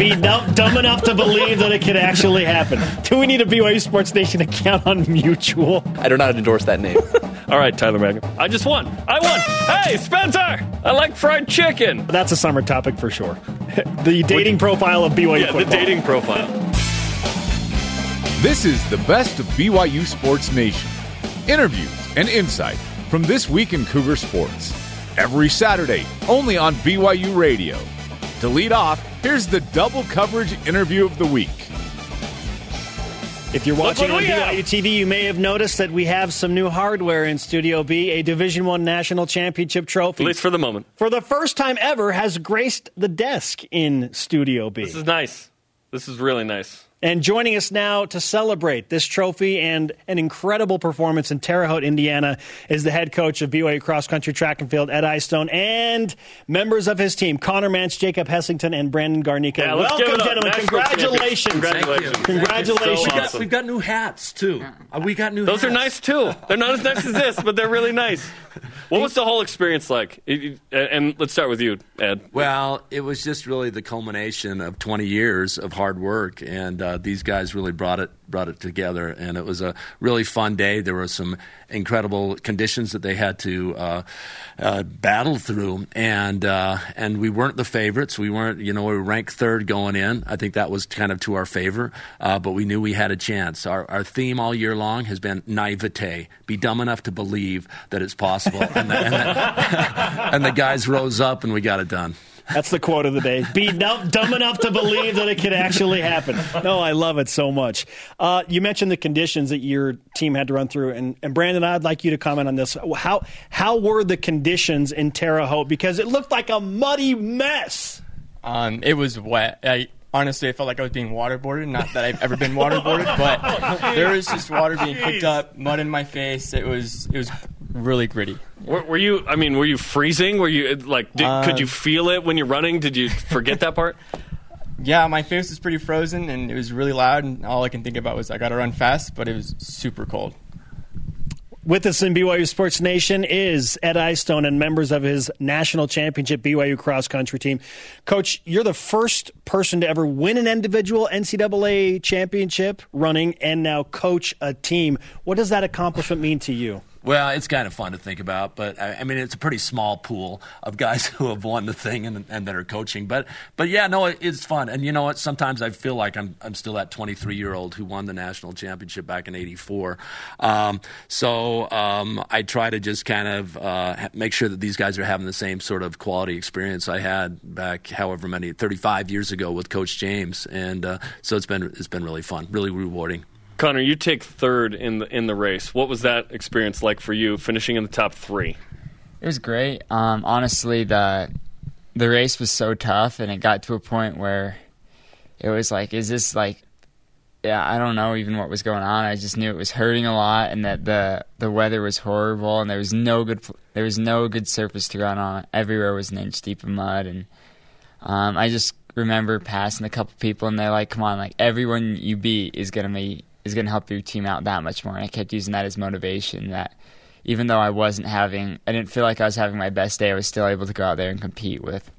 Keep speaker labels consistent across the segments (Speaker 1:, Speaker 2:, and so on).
Speaker 1: Be dumb, dumb enough to believe that it could actually happen. Do we need a BYU Sports Nation account on Mutual?
Speaker 2: I do not endorse that name.
Speaker 3: All right, Tyler Magan. I just won. I won. Hey, Spencer! I like fried chicken.
Speaker 1: That's a summer topic for sure. the dating profile of BYU
Speaker 3: Yeah,
Speaker 1: football.
Speaker 3: the dating profile.
Speaker 4: This is the best of BYU Sports Nation. Interviews and insight from this week in Cougar Sports. Every Saturday, only on BYU Radio. To lead off, here's the double coverage interview of the week.
Speaker 1: If you're watching on
Speaker 3: we
Speaker 1: BYU. TV, you may have noticed that we have some new hardware in Studio B. A Division One national championship trophy,
Speaker 3: At least for the moment.
Speaker 1: for the first time ever, has graced the desk in Studio B.
Speaker 3: This is nice. This is really nice.
Speaker 1: And joining us now to celebrate this trophy and an incredible performance in Terre Haute, Indiana, is the head coach of BYU cross country track and field, Ed Eyestone, and members of his team, Connor Mantz, Jacob Heslington, and Brandon Garnica.
Speaker 3: Yeah,
Speaker 1: Welcome,
Speaker 3: give it up.
Speaker 1: gentlemen.
Speaker 3: National
Speaker 1: Congratulations.
Speaker 3: Congratulations.
Speaker 1: Congratulations.
Speaker 3: So
Speaker 5: We got,
Speaker 3: awesome.
Speaker 5: we've got new hats too. Uh, we got new.
Speaker 3: Those are nice too. They're not as nice as this, but they're really nice. What was the whole experience like? It- it- and let's start with you, Ed.
Speaker 5: Well, it was just really the culmination of 20 years of hard work, and uh, these guys really brought it brought it together. And it was a really fun day. There were some incredible conditions that they had to uh, uh, battle through, and uh, and we weren't the favorites. We weren't, you know, we were ranked third going in. I think that was kind of to our favor, uh, but we knew we had a chance. Our our theme all year long has been naivete. Be dumb enough to believe that it's possible, and the, and the, and the guys rose up, and we got it done.
Speaker 1: That's the quote of the day. Be dumb, dumb enough to believe that it could actually happen. No, I love it so much. Uh, you mentioned the conditions that your team had to run through, and, and Brandon, I'd like you to comment on this. How how were the conditions in Terre Haute? Because it looked like a muddy mess.
Speaker 6: Um, it was wet. I honestly I felt like I was being waterboarded. Not that I've ever been waterboarded, but there was just water being picked up, mud in my face. It was it was really gritty.
Speaker 3: Were, were you? I mean, were you freezing? Were you like? Did,
Speaker 6: Uh,
Speaker 3: could you feel it when you're running? Did you forget that part?
Speaker 6: Yeah, my face was pretty frozen and it was really loud. And all I can think about was I got to run fast, but it was super cold.
Speaker 1: With us in BYU Sports Nation is Ed Eyestone and members of his national championship BYU cross country team. Coach, you're the first person to ever win an individual NCAA championship running and now coach a team. What does that accomplishment mean to you?
Speaker 5: Well, it's kind of fun to think about, but I, mean, it's a pretty small pool of guys who have won the thing and, and that are coaching. But, but yeah, no, it, it's fun. And you know what? Sometimes I feel like I'm, I'm still that 23 year old who won the national championship back in '84. Um, so um, I try to just kind of uh, make sure that these guys are having the same sort of quality experience I had back, however many, 35 years ago with Coach James. And uh, so it's been it's been really fun, really rewarding.
Speaker 3: Connor, you take third in the in the race. What was that experience like for you, finishing in the top three?
Speaker 7: It was great. Um, honestly, the the race was so tough, and it got to a point where it was like, is this like, yeah, I don't know even what was going on. I just knew it was hurting a lot, and that the the weather was horrible, and there was no good there was no good surface to run on. Everywhere was an inch deep of mud, and um, I just remember passing a couple people, and they're like, "Come on, like everyone you beat is gonna be is gonna help your team out that much more." And I kept using that as motivation. That even though I wasn't having, I didn't feel like I was having my best day. I was still able to go out there and compete with,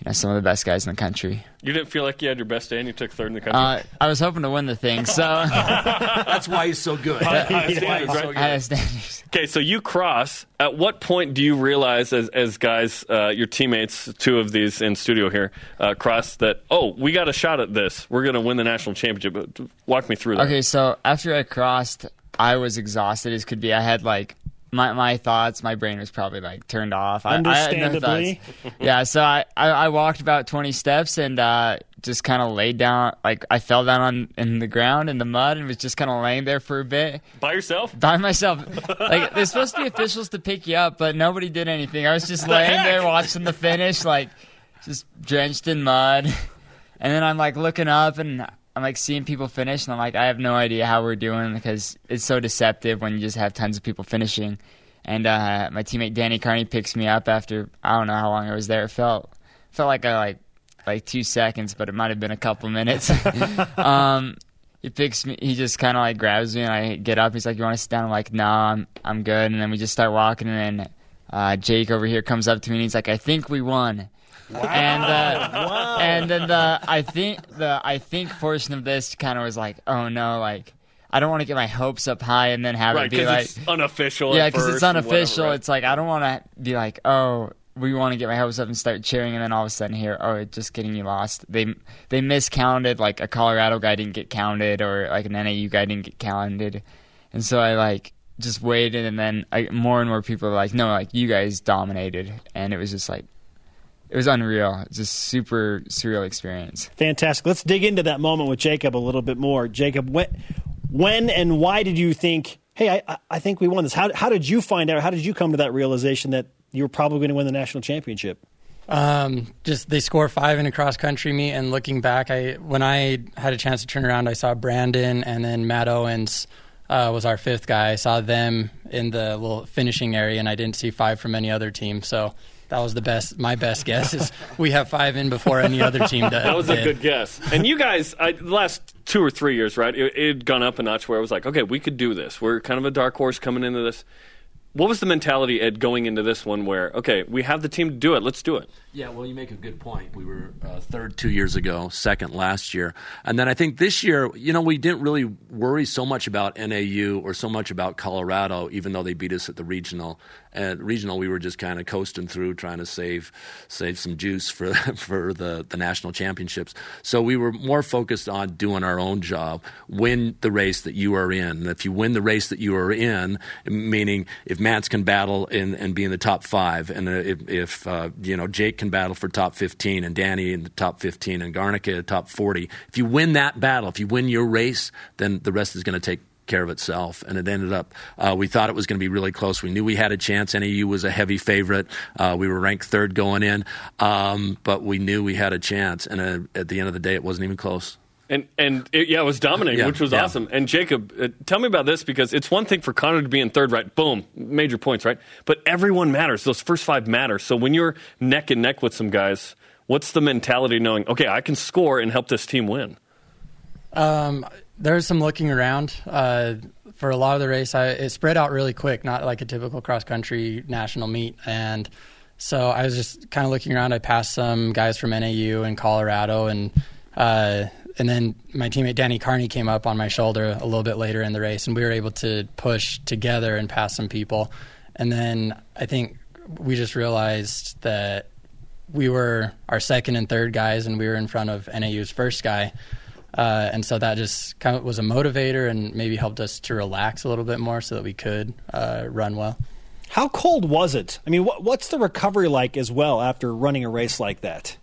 Speaker 7: you know, some of the best guys in the country.
Speaker 3: You didn't feel like you had your best day, and you took third in the country.
Speaker 7: Uh, I was hoping to win the thing, so
Speaker 5: That's why he's so good.
Speaker 3: High standards, right?
Speaker 7: I standards.
Speaker 3: Okay, so you cross. At what point do you realize, as as guys, uh, your teammates, two of these in studio here, uh, cross that? Oh, we got a shot at this. We're going to win the national championship. Walk me through that.
Speaker 7: Okay, so after I crossed, I was exhausted as could be. I had like my my thoughts, my brain was probably like turned off. I- I, no
Speaker 1: Understandably.
Speaker 7: yeah, so I, I I walked about twenty steps and uh, just kind of laid down. Like I fell down on in the ground in the mud and was just kind of laying there for a bit
Speaker 3: By yourself?
Speaker 7: by myself. like there's supposed to be officials to pick you up, but nobody did anything. I was just laying there watching the finish, like just drenched in mud. And then I'm like looking up and I'm like seeing people finish, and I'm like, I have no idea how we're doing because it's so deceptive when you just have tons of people finishing. And uh, my teammate Danny Carney picks me up after I don't know how long I was there. It felt felt like a like like two seconds, but it might have been a couple minutes. um, he picks me. He just kind of like grabs me, and I get up. He's like, "You want to sit down?" I'm like, "No, I'm I'm good." And then we just start walking, and then uh, Jake over here comes up to me, and he's like, "I think we won." And uh, and then the I think the I think portion of this kind of was like, oh no, like I don't want to get my hopes up high and then have
Speaker 3: Right,
Speaker 7: it be like,
Speaker 3: it's unofficial.
Speaker 7: yeah, because it's
Speaker 3: whatever,
Speaker 7: unofficial.
Speaker 3: right?
Speaker 7: It's like I don't want to be like, oh, we want to get my hopes up and start cheering, and then all of a sudden here, oh, just getting you lost. They they miscounted, like a Colorado guy didn't get counted, or like an NAU guy didn't get counted, and so I like just waited, and then I, more and more people were like, no, like you guys dominated, and it was just like. It was unreal. It's just super surreal experience.
Speaker 1: Fantastic. Let's dig into that moment with Jacob a little bit more. Jacob, when, when and why did you think, hey, I- I, I think we won this? How, how did you find out? How did you come to that realization that you were probably going to win the national championship?
Speaker 2: Um, just they score five in a cross country meet, and looking back, I when I had a chance to turn around, I saw Brandon and then Matt Owens uh, was our fifth guy. I saw them in the little finishing area, and I didn't see five from any other team. So that was the best. My best guess is we have five in before any other team does.
Speaker 3: That was a good guess. And you guys, I, the last two or three years, right? It, it had gone up a notch where I was like, okay, we could do this. We're kind of a dark horse coming into this. What was the mentality Ed going into this one where, okay, we have the team to do it. Let's do it.
Speaker 5: Yeah, well, you make a good point. We were uh, third two years ago, second last year. And then I think this year, you know, we didn't really worry so much about NAU or so much about Colorado, even though they beat us at the regional. At regional, we were just kind of coasting through, trying to save save some juice for for the, the national championships. So we were more focused on doing our own job, win the race that you are in. And if you win the race that you are in, meaning if Mantz can battle in, and be in the top five, and if, if uh, you know Jake can battle for top 15 and Danny in the top 15 and Garnica top 40. If you win that battle, if you win your race, then the rest is going to take care of itself. And it ended up, uh, we thought it was going to be really close. We knew we had a chance. NAU was a heavy favorite. Uh, we were ranked third going in, um, but we knew we had a chance. And uh, at the end of the day, it wasn't even close.
Speaker 3: And and it, yeah, it was dominating,
Speaker 5: Yeah,
Speaker 3: which was
Speaker 5: yeah.
Speaker 3: awesome. And Jacob, uh, tell me about this because it's one thing for Connor to be in third, right? Boom, major points, right? But everyone matters. Those first five matter. So when you're neck and neck with some guys, what's the mentality knowing? Okay, I can score and help this team win.
Speaker 2: Um, there was some looking around. Uh, for a lot of the race, I, it spread out really quick, not like a typical cross country national meet. And so I was just kind of looking around. I passed some guys from NAU and Colorado, and uh, and then my teammate Danny Carney came up on my shoulder a little bit later in the race, and we were able to push together and pass some people. And then I think we just realized that we were our second and third guys, and we were in front of NAU's first guy. Uh, and so that just kind of was a motivator and maybe helped us to relax a little bit more so that we could uh, run well.
Speaker 1: How cold was it? I mean, what, what's the recovery like as well after running a race like that?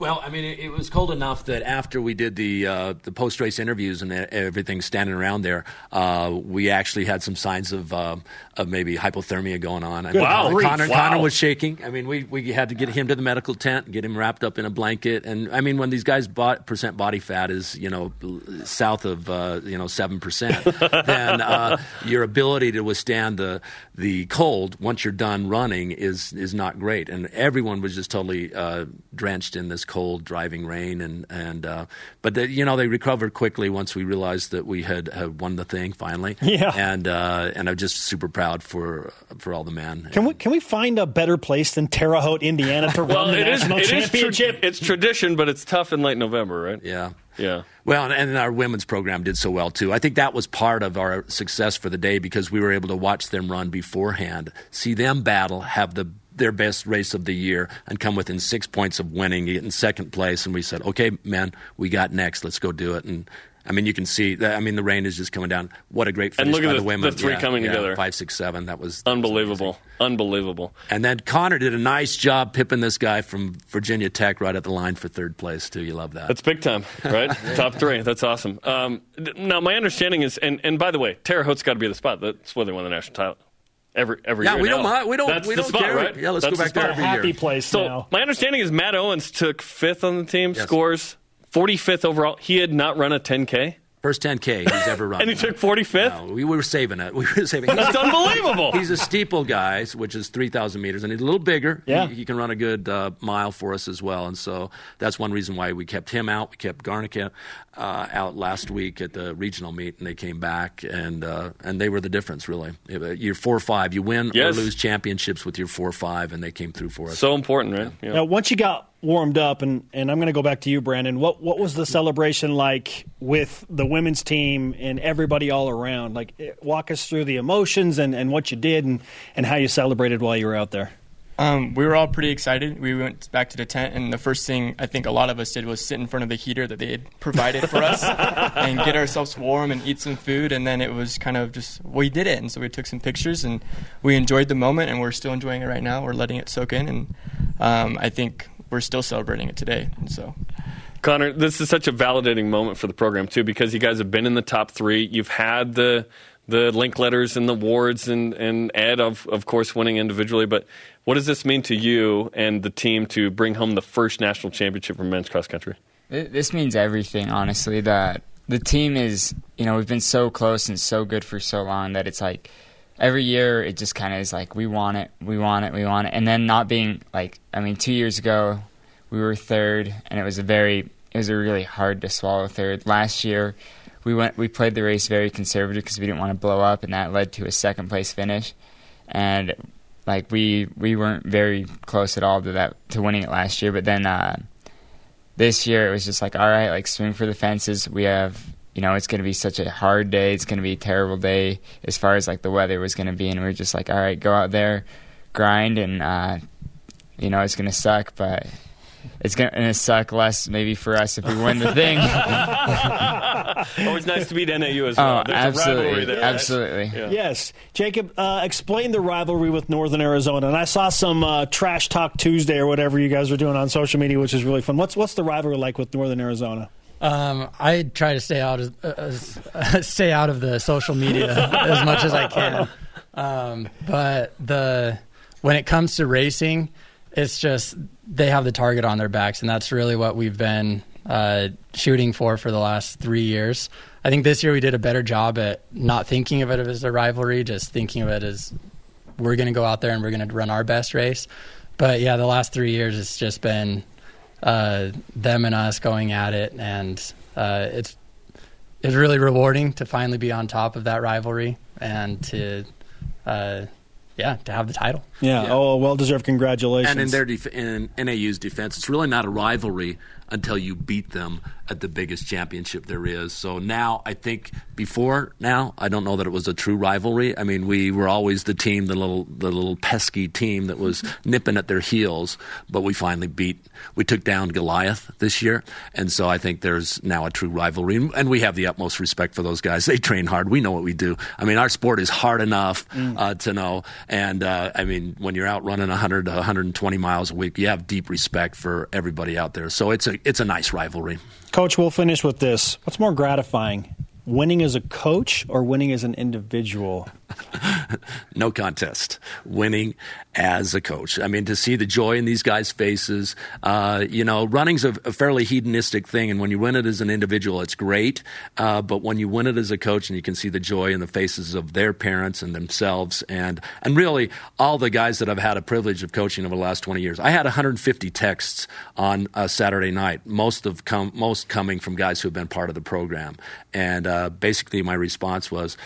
Speaker 5: Well, I mean, it, it was cold enough that after we did the uh, the post race interviews and everything standing around there, uh, we actually had some signs of uh, of maybe hypothermia going on. I mean,
Speaker 3: Wow.
Speaker 5: Connor,
Speaker 3: Wow.
Speaker 5: Connor was shaking. I mean, we, we had to get him to the medical tent, get him wrapped up in a blanket, and I mean, when these guys' bo- percent body fat is you know south of uh, you know seven percent, then uh, your ability to withstand the the cold once you're done running is is not great. And everyone was just totally uh, drenched in this cold driving rain, and and uh, but the, you know they recovered quickly once we realized that we had, had won the thing finally.
Speaker 1: Yeah.
Speaker 5: and uh, and I'm just super proud for for all the men.
Speaker 1: Can we can we find a better place than Terre Haute, Indiana, to run the
Speaker 3: it is
Speaker 1: national
Speaker 3: it is tra-
Speaker 1: championship?
Speaker 3: it's tradition, but it's tough in late November, right?
Speaker 5: Yeah.
Speaker 3: Yeah.
Speaker 5: Well, and, and our women's program did so well too. I think that was part of our success for the day because we were able to watch them run beforehand, see them battle, have the their best race of the year, and come within six points of winning, get in second place. And we said, "Okay, man, we got next. Let's go do it." And I mean, you can see. That, I mean, the rain is just coming down. What a great finish
Speaker 3: And look at the-
Speaker 5: the women.
Speaker 3: the three
Speaker 5: Yeah,
Speaker 3: coming
Speaker 5: yeah,
Speaker 3: together.
Speaker 5: Five, six, seven. That was that was
Speaker 3: Unbelievable.
Speaker 5: amazing.
Speaker 3: Unbelievable.
Speaker 5: And then Connor did a nice job pipping this guy from Virginia Tech right at the line for third place too. You love that.
Speaker 3: That's big time, right? Top three. That's awesome. Um, now, my understanding is, and, and by the way, Terre Haute's got to be the spot. That's where they won the national title. Every every
Speaker 5: Yeah,
Speaker 3: year.
Speaker 5: we
Speaker 3: now.
Speaker 5: don't mind- we don't-
Speaker 3: That's
Speaker 5: we
Speaker 3: the
Speaker 5: don't
Speaker 3: spot,
Speaker 5: care.
Speaker 3: right?
Speaker 5: Yeah, let's
Speaker 3: That's
Speaker 5: go
Speaker 3: the
Speaker 5: back there
Speaker 3: spot.
Speaker 5: every
Speaker 1: Happy
Speaker 5: year.
Speaker 1: place
Speaker 3: So
Speaker 1: now.
Speaker 3: my understanding is Matt Owens took fifth on the team,
Speaker 5: Yes.
Speaker 3: scores 45th overall. He had not run a 10K,
Speaker 5: First 10K he's ever run.
Speaker 3: and he took 45th.
Speaker 5: No, we were saving it. We were saving it.
Speaker 3: That's unbelievable.
Speaker 5: He's a steeple guy, which is 3,000 meters, and he's a little bigger.
Speaker 1: Yeah.
Speaker 5: He, he can run a good uh, mile for us as well. And so that's one reason why we kept him out. We kept Garnica uh, out last week at the regional meet, and they came back, and uh, and they were the difference, really. You're 4 or 5. You win
Speaker 3: Yes.
Speaker 5: or lose championships with your 4 or 5, and they came through for us.
Speaker 3: so important, right? Yeah.
Speaker 1: Now, once you got warmed up, and, and I'm going to go back to you, Brandon. What what was the celebration like with the women's team and everybody all around? Like, eh, walk us through the emotions and, and what you did and, and how you celebrated while you were out there.
Speaker 6: Um, we were all pretty excited. We went back to the tent, and the first thing I think a lot of us did was sit in front of the heater that they had provided for us and get ourselves warm and eat some food. And then it was kind of just we did it, and so we took some pictures and we enjoyed the moment, and we're still enjoying it right now. We're letting it soak in, and um, I think we're still celebrating it today. And so.
Speaker 3: Connor, this is such a validating moment for the program too, because you guys have been in the top three. You've had the the Linkletters and the wards and, and Ed of of course winning individually, but what does this mean to you and the team to bring home the first national championship for men's cross country?
Speaker 7: This means everything, honestly. That the team is, you know, we've been so close and so good for so long that it's like every year it just kind of is like we want it, we want it, we want it, and then not being like, I mean, two years ago we were third, and it was a very, it was a really hard to swallow third. Last year we went, we played the race very conservative because we didn't want to blow up, and that led to a second place finish, and like we we weren't very close at all to that to winning it last year, but then. uh this year it was just like all right like swing for the fences we have you know it's going to be such a hard day it's going to be a terrible day as far as like the weather was going to be and we are just like all right go out there grind and uh you know it's going to suck but it's going to suck less maybe for us if we win the thing
Speaker 3: Always nice to beat NAU as well.
Speaker 7: oh
Speaker 3: There's
Speaker 7: absolutely
Speaker 3: a rivalry there.
Speaker 7: absolutely
Speaker 3: Yeah.
Speaker 1: Yes, Jacob, uh, explain the rivalry with Northern Arizona. And I saw some uh, trash talk Tuesday or whatever you guys were doing on social media, which is really fun. What's what's the rivalry like with Northern Arizona?
Speaker 2: Um, I try to stay out as, uh, stay out of the social media as much as I can. Um, but the when it comes to racing, it's just they have the target on their backs, and that's really what we've been uh, shooting for for the last three years. I think this year we did a better job at not thinking of it as a rivalry, just thinking of it as we're going to go out there and we're going to run our best race. But yeah, the last three years it's just been uh, them and us going at it, and uh, it's it's really rewarding to finally be on top of that rivalry and to uh, yeah to have the title.
Speaker 1: Yeah. Oh, well deserved. Congratulations.
Speaker 5: And in their def- in NAU's defense, it's really not a rivalry until you beat them at the biggest championship there is. So now I think before now I don't know that it was a true rivalry. I mean, we were always the team, the little the little pesky team that was nipping at their heels, but we finally beat we took down Goliath this year, and so I think there's now a true rivalry, and we have the utmost respect for those guys. They train hard. We know what we do. I mean, our sport is hard enough uh, to know, and uh, I mean, when you're out running 100 to 120 miles a week, you have deep respect for everybody out there. So it's a it's a nice rivalry.
Speaker 1: Coach, we'll finish with this. What's more gratifying, winning as a coach or winning as an individual?
Speaker 5: no contest. Winning as a coach. I mean, to see the joy in these guys' faces. Uh, you know, running's a, a, fairly hedonistic thing, and when you win it as an individual, it's great. Uh, but when you win it as a coach, and you can see the joy in the faces of their parents and themselves, and and really all the guys that I've had a privilege of coaching over the last 20 years. I had 150 texts on a Saturday night, most of com- most coming from guys who have been part of the program, and uh, basically my response was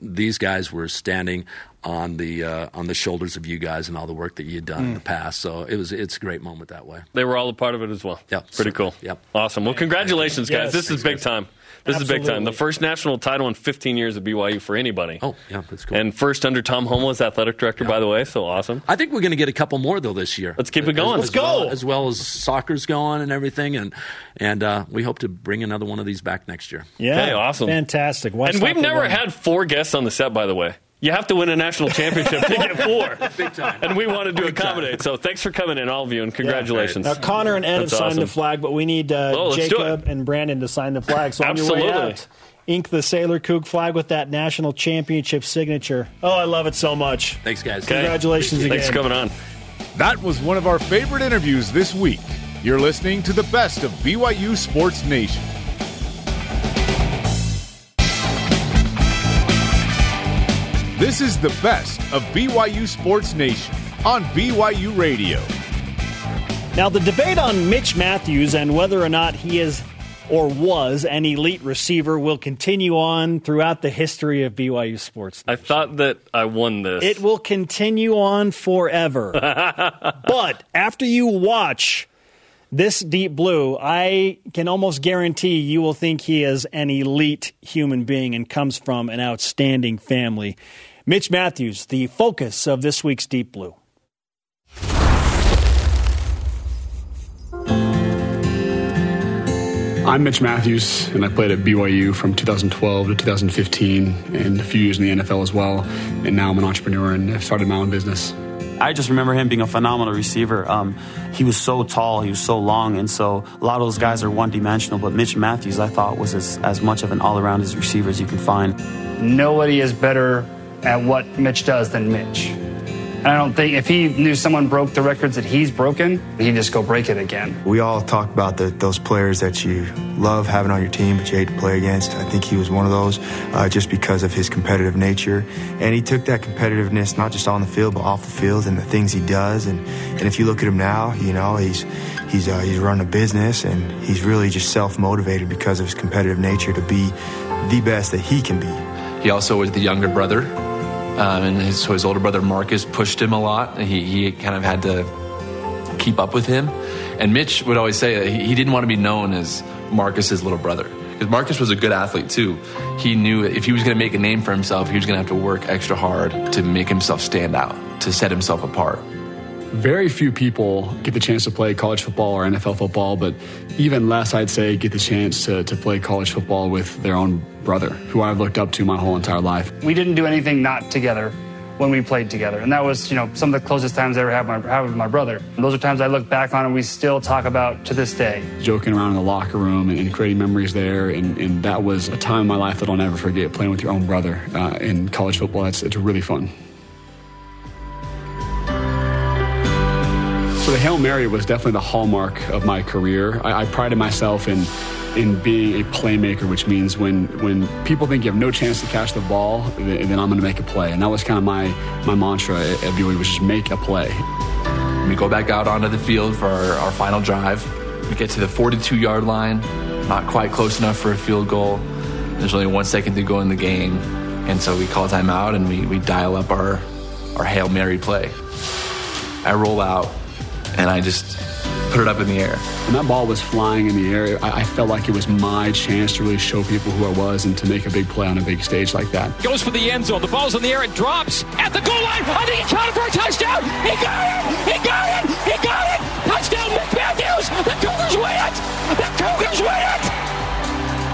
Speaker 5: these guys were standing on the uh, on the shoulders of you guys and all the work that you had done mm. in the past. So it was it's a great moment that way.
Speaker 3: They were all a part of it as well.
Speaker 5: Yeah,
Speaker 3: pretty cool.
Speaker 5: Yep,
Speaker 3: awesome. Well, congratulations, guys.
Speaker 1: Yes.
Speaker 3: This is big time. This
Speaker 1: Absolutely.
Speaker 3: is big time. The first national title in 15 years of BYU for anybody.
Speaker 5: Oh, yeah, that's cool.
Speaker 3: And first under Tom Holmoe as athletic director, yeah. by the way. So awesome.
Speaker 5: I think we're going to get a couple more though this year.
Speaker 3: Let's keep it going.
Speaker 1: Let's go.
Speaker 5: Well, as well as soccer's going and everything, and and uh, we hope to bring another one of these back next year.
Speaker 1: Yeah,
Speaker 3: okay, awesome,
Speaker 1: fantastic. Why
Speaker 3: and we've never had four guests on the set, by the way. You have to win a national championship to get four.
Speaker 5: Big time.
Speaker 3: And we wanted to Big accommodate. Time. So thanks for coming in, all of you, and congratulations.
Speaker 1: Yeah, now, Connor and Ed
Speaker 3: That's
Speaker 1: have signed
Speaker 3: awesome.
Speaker 1: the flag, but we need uh,
Speaker 3: oh,
Speaker 1: Jacob and Brandon to sign the flag. So on
Speaker 3: Absolutely.
Speaker 1: your way out, ink the Sailor Kook flag with that national championship signature. Oh, I love it so much.
Speaker 5: Thanks, guys.
Speaker 3: Okay.
Speaker 1: Congratulations again.
Speaker 3: Thanks for coming on.
Speaker 4: That was one of our favorite interviews this week. You're listening to the best of BYU Sports Nation. This is the best of BYU Sports Nation on BYU Radio.
Speaker 1: Now, the debate on Mitch Mathews and whether or not he is or was an elite receiver will continue on throughout the history of BYU sports.
Speaker 3: I thought that I won this.
Speaker 1: It will continue on forever. but after you watch This deep blue, I can almost guarantee you will think he is an elite human being and comes from an outstanding family. Mitch Mathews, the focus of this week's Deep Blue.
Speaker 8: I'm Mitch Mathews, and I played at BYU from 2012 to 2015, and a few years in the NFL as well. And now I'm an entrepreneur and I've started my own business.
Speaker 9: I just remember him being a phenomenal receiver. Um, he was so tall, he was so long, and so a lot of those guys are one dimensional. But Mitch Mathews, I thought, was as, as much of an all around as receiver as you can find.
Speaker 10: Nobody is better at what Mitch does than Mitch. And I don't think if he knew someone broke the records that he's broken, he'd just go break it again.
Speaker 11: We all talk about the, those players that you love having on your team, but you hate to play against. I think he was one of those uh, just because of his competitive nature. And he took that competitiveness not just on the field, but off the field and the things he does. And, and if you look at him now, you know, he's, he's, uh, he's running a business and he's really just self motivated because of his competitive nature to be the best that he can be.
Speaker 12: He also was the younger brother um, and his, so his older brother Marcus pushed him a lot. He, he kind of had to keep up with him. And Mitch would always say he, he didn't want to be known as Marcus's little brother. Because Marcus was a good athlete too. He knew if he was going to make a name for himself, he was going to have to work extra hard to make himself stand out, to set himself apart.
Speaker 8: Very few people get the chance to play college football or NFL football, but even less, I'd say, get the chance to, to play college football with their own brother, who I've looked up to my whole entire life.
Speaker 10: We didn't do anything not together when we played together. And that was, you know, some of the closest times I ever had, my, had with my brother. And those are times I look back on and we still talk about to this day.
Speaker 8: Joking around in the locker room and, and creating memories there. And, and, that was a time in my life that I'll never forget, playing with your own brother uh, in college football. It's, it's really fun. So the Hail Mary was definitely the hallmark of my career. I, I prided myself in in being a playmaker, which means when when people think you have no chance to catch the ball, then, I'm going to make a play. And that was kind of my my mantra at, at BYU was just make a play.
Speaker 12: We go back out onto the field for our, our final drive. We get to the 42 yard line, not quite close enough for a field goal. There's only one second to go in the game, and so we call timeout and we, we dial up our our hail mary play. I roll out and I just put it up in the air.
Speaker 8: When that ball was flying in the air, I, I, felt like it was my chance to really show people who I was and to make a big play on a big stage like that.
Speaker 13: Goes for the end zone. The ball's in the air. It drops at the goal line. I think he counted for a touchdown. He got it. He got it. He got it. Touchdown, Mitch Mathews. The Cougars win it. The Cougars win it.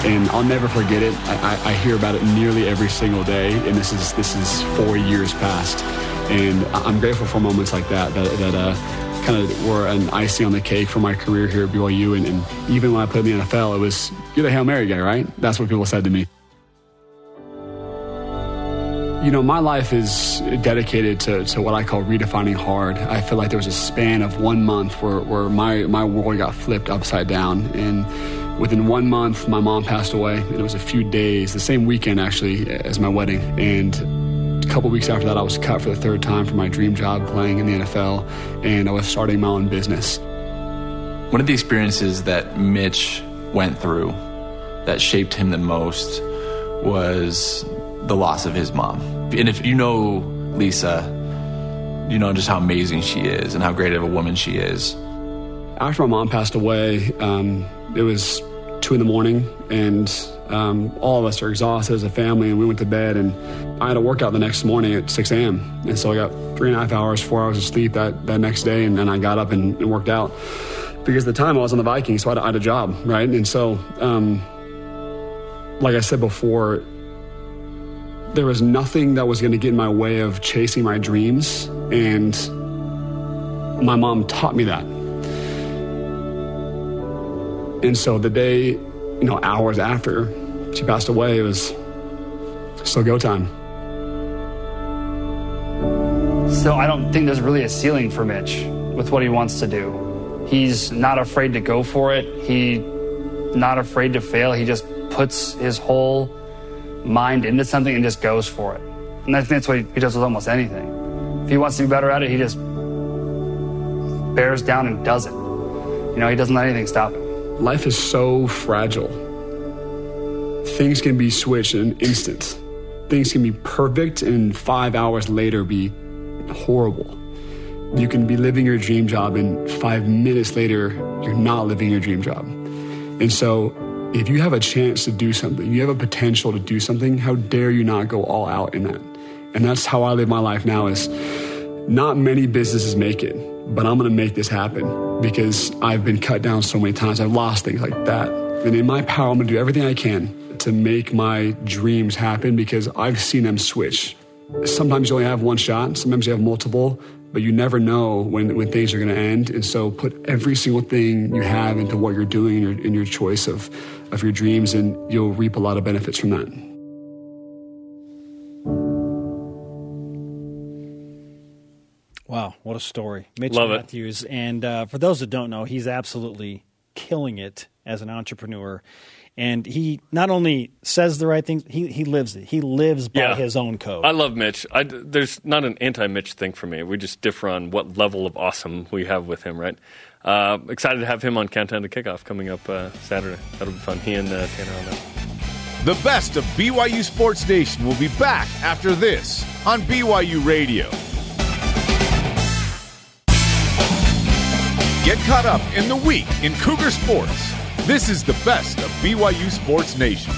Speaker 8: And I'll never forget it. I, I, I hear about it nearly every single day, and this is this is four years past. And I'm grateful for moments like that. That, that uh, kind of were an icing on the cake for my career here at BYU. And, and even when I played in the NFL, it was, you're the Hail Mary guy, right? That's what people said to me. You know, my life is dedicated to, to what I call redefining hard. I feel like there was a span of one month where, where my, my world got flipped upside down. And within one month, my mom passed away. And it was a few days, the same weekend actually, as my wedding. And couple weeks after that, I was cut for the third time for my dream job playing in the NFL, and I was starting my own business.
Speaker 12: One of the experiences that Mitch went through that shaped him the most was the loss of his mom. And if you know Lisa, you know just how amazing she is and how great of a woman she is.
Speaker 8: After my mom passed away, um, it was two in the morning, and um, all of us are exhausted as a family, and we went to bed. And I had a workout the next morning at 6 a.m. And so I got three and a half hours, four hours of sleep that, that next day, and then I got up and, and worked out because at the time I was on the Vikings, so I had, I had a job, right? And so, um, like I said before, there was nothing that was going to get in my way of chasing my dreams, and my mom taught me that. And so the day, you know, hours after she passed away, it was still go time.
Speaker 10: So I don't think there's really a ceiling for Mitch with what he wants to do. He's not afraid to go for it. He not afraid to fail. He just puts his whole mind into something and just goes for it. And I think that's what he does with almost anything. If he wants to be better at it, he just bears down and does it. You know, he doesn't let anything stop him.
Speaker 8: Life is so fragile. Things can be switched in an instant things can be perfect and five hours later be horrible. You can be living your dream job, and five minutes later, you're not living your dream job. And so, if you have a chance to do something, you have a potential to do something, how dare you not go all out in that? And that's how I live my life now is not many businesses make it, but I'm going to make this happen because I've been cut down so many times. I've lost things like that. And in my power, I'm going to do everything I can to make my dreams happen because I've seen them switch. Sometimes you only have one shot, sometimes you have multiple, but you never know when, when things are going to end. And so put every single thing you have into what you're doing in your, your choice of, of your dreams, and you'll reap a lot of benefits from that.
Speaker 1: Wow, what a story. Mitch
Speaker 3: Love it.
Speaker 1: Mathews. And uh, for those that don't know, he's absolutely killing it as an entrepreneur. And he not only says the right things, he, he lives it. He lives by
Speaker 3: Yeah.
Speaker 1: his own code.
Speaker 3: I love Mitch. I, there's not an anti-Mitch thing for me. We just differ on what level of awesome we have with him, right? Uh, excited to have him on Countdown to Kickoff coming up uh, Saturday. That'll be fun. He and uh, Tanner on that.
Speaker 4: The best of BYU Sports Nation will be back after this on BYU Radio. Get caught up in the week in Cougar Sports. This is the best of BYU Sports Nation.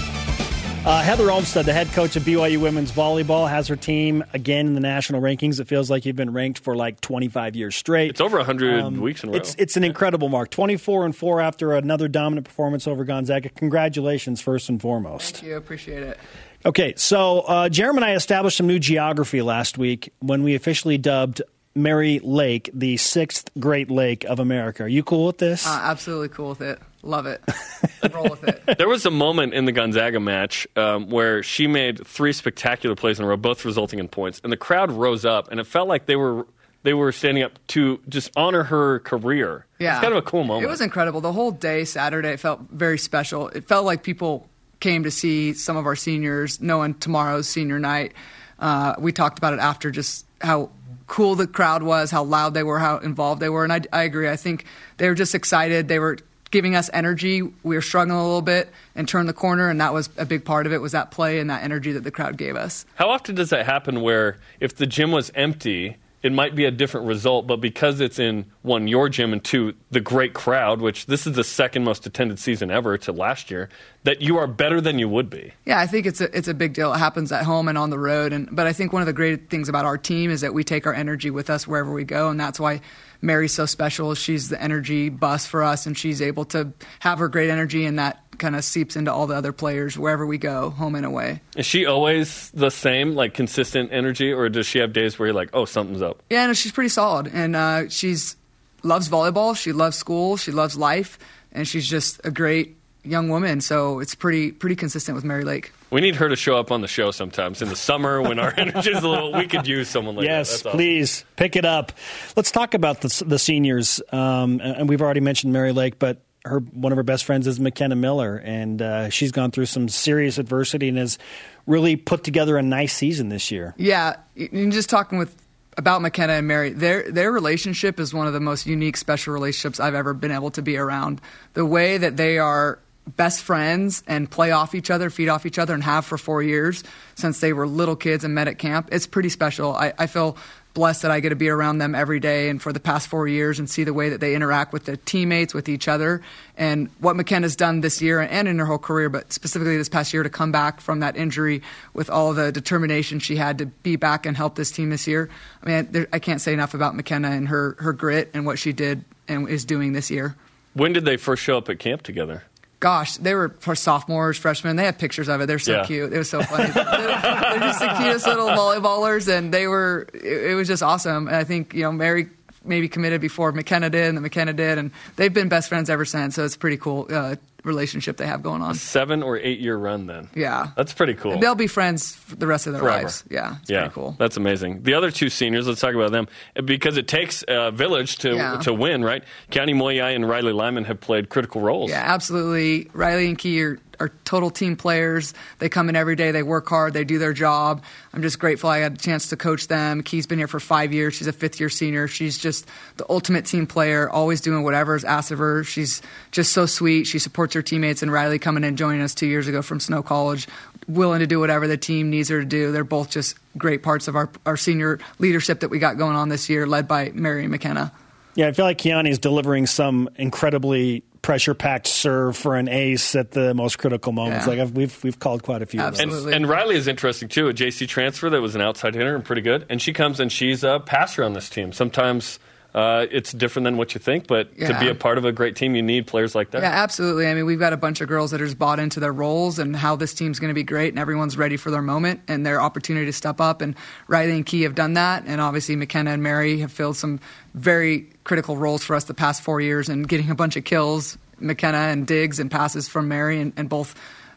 Speaker 1: Uh, Heather Olmstead, the head coach of BYU women's volleyball, has her team again in the national rankings. It feels like you've been ranked for like 25 years straight.
Speaker 3: It's over 100 weeks in a row.
Speaker 1: Um, It's, it's an incredible mark. 24 and 4 after another dominant performance over Gonzaga. Congratulations, first and foremost.
Speaker 14: Thank you. Appreciate it.
Speaker 1: Okay, so uh, Jeremy and I established some new geography last week when we officially dubbed Mary Lake the sixth Great Lake of America. Are you cool with this?
Speaker 14: Uh, absolutely cool with it. Love it. Roll with it.
Speaker 3: There was a moment in the Gonzaga match um, where she made three spectacular plays in a row, both resulting in points, and the crowd rose up, and it felt like they were they were standing up to just honor her career.
Speaker 14: Yeah.
Speaker 3: it's kind of a cool moment.
Speaker 14: It was incredible. The whole day, Saturday, it felt very special. It felt like people came to see some of our seniors, knowing tomorrow's senior night. Uh, we talked about it after just how cool the crowd was, how loud they were, how involved they were. And I, I agree. I think they were just excited. They were giving us energy. We were struggling a little bit and turned the corner, and that was a big part of it was that play and that energy that the crowd gave us.
Speaker 3: How often does that happen where if the gym was empty, it might be a different result, but because it's in one, your gym, and two, the great crowd, which this is the second most attended season ever to last year, that you are better than you would be?
Speaker 14: Yeah, I think it's a it's a big deal. It happens at home and on the road, and but I think one of the great things about our team is that we take our energy with us wherever we go, and that's why Mary's so special. She's the energy bus for us, and she's able to have her great energy, and that kind of seeps into all the other players wherever we go, home and away.
Speaker 3: Is she always the same, like consistent energy, or does she have days where you're like, oh, something's up?
Speaker 14: Yeah, no, she's pretty solid, and uh, she's loves volleyball. She loves school. She loves life, and she's just a great young woman. So it's pretty pretty consistent with Mary Lake.
Speaker 3: We need her to show up on the show sometimes in the summer when our energy is a little. We could use someone like
Speaker 1: yes,
Speaker 3: that. That's awesome.
Speaker 1: please pick it up. Let's talk about the, the seniors. Um, and we've already mentioned Mary Lake, but her one of her best friends is McKenna Miller, and uh, she's gone through some serious adversity and has really put together a nice season this year.
Speaker 14: Yeah, and just talking with about McKenna and Mary, their their relationship is one of the most unique, special relationships I've ever been able to be around. The way that they are best friends and play off each other, feed off each other, and have for four years since they were little kids and met at camp, it's pretty special. I, I feel blessed that I get to be around them every day and for the past four years and see the way that they interact with their teammates, with each other, and what McKenna's done this year and in her whole career, but specifically this past year to come back from that injury with all the determination she had to be back and help this team this year. I mean, there, I can't say enough about McKenna and her, her grit and what she did and is doing this year.
Speaker 3: When did they first show up at camp together?
Speaker 14: Gosh, they were for sophomores, freshmen. They have pictures of it. They're so
Speaker 3: Yeah.
Speaker 14: cute. It was so funny. they're, they're just the cutest little volleyballers, and they were. It, it was just awesome. And I think you know Mary maybe committed before McKenna did, and then McKenna did, and they've been best friends ever since. So it's pretty cool uh, relationship they have going on.
Speaker 3: Seven or eight year run then.
Speaker 14: Yeah,
Speaker 3: That's pretty cool.
Speaker 14: And they'll be friends the rest of their
Speaker 3: Forever.
Speaker 14: lives. Yeah, it's
Speaker 3: yeah,
Speaker 14: pretty cool.
Speaker 3: That's amazing. The other two seniors, let's talk about them because it takes a village to
Speaker 14: Yeah.
Speaker 3: to win, right? Kiani Moyai and Riley Lyman have played critical roles.
Speaker 14: Yeah, absolutely. Riley and Key are are total team players. They come in every day. They work hard. They do their job. I'm just grateful I had a chance to coach them. Key's been here for five years. She's a fifth year senior. She's just the ultimate team player, always doing whatever is asked of her. She's just so sweet. She supports her teammates. And Riley coming in joining us two years ago from Snow College, willing to do whatever the team needs her to do. They're both just great parts of our, our senior leadership that we got going on this year, led by Mary McKenna.
Speaker 1: Yeah, I feel like Kiani is delivering some incredibly pressure packed serve for an ace at the most critical moments.
Speaker 14: Yeah.
Speaker 1: Like I've, we've we've called quite a few. Of
Speaker 3: And, and Riley is interesting too. A JC transfer that was an outside hitter and pretty good. And she comes and she's a passer on this team. Sometimes uh, it's different than what you think, but to be a part of a great team, you need players like that.
Speaker 14: Yeah, absolutely. I mean, we've got a bunch of girls that are just bought into their roles and how this team's going to be great, and everyone's ready for their moment and their opportunity to step up. And Riley and Key have done that, and obviously McKenna and Mary have filled some very critical roles for us the past four years and getting a bunch of kills. McKenna and digs and passes from Mary, and, and both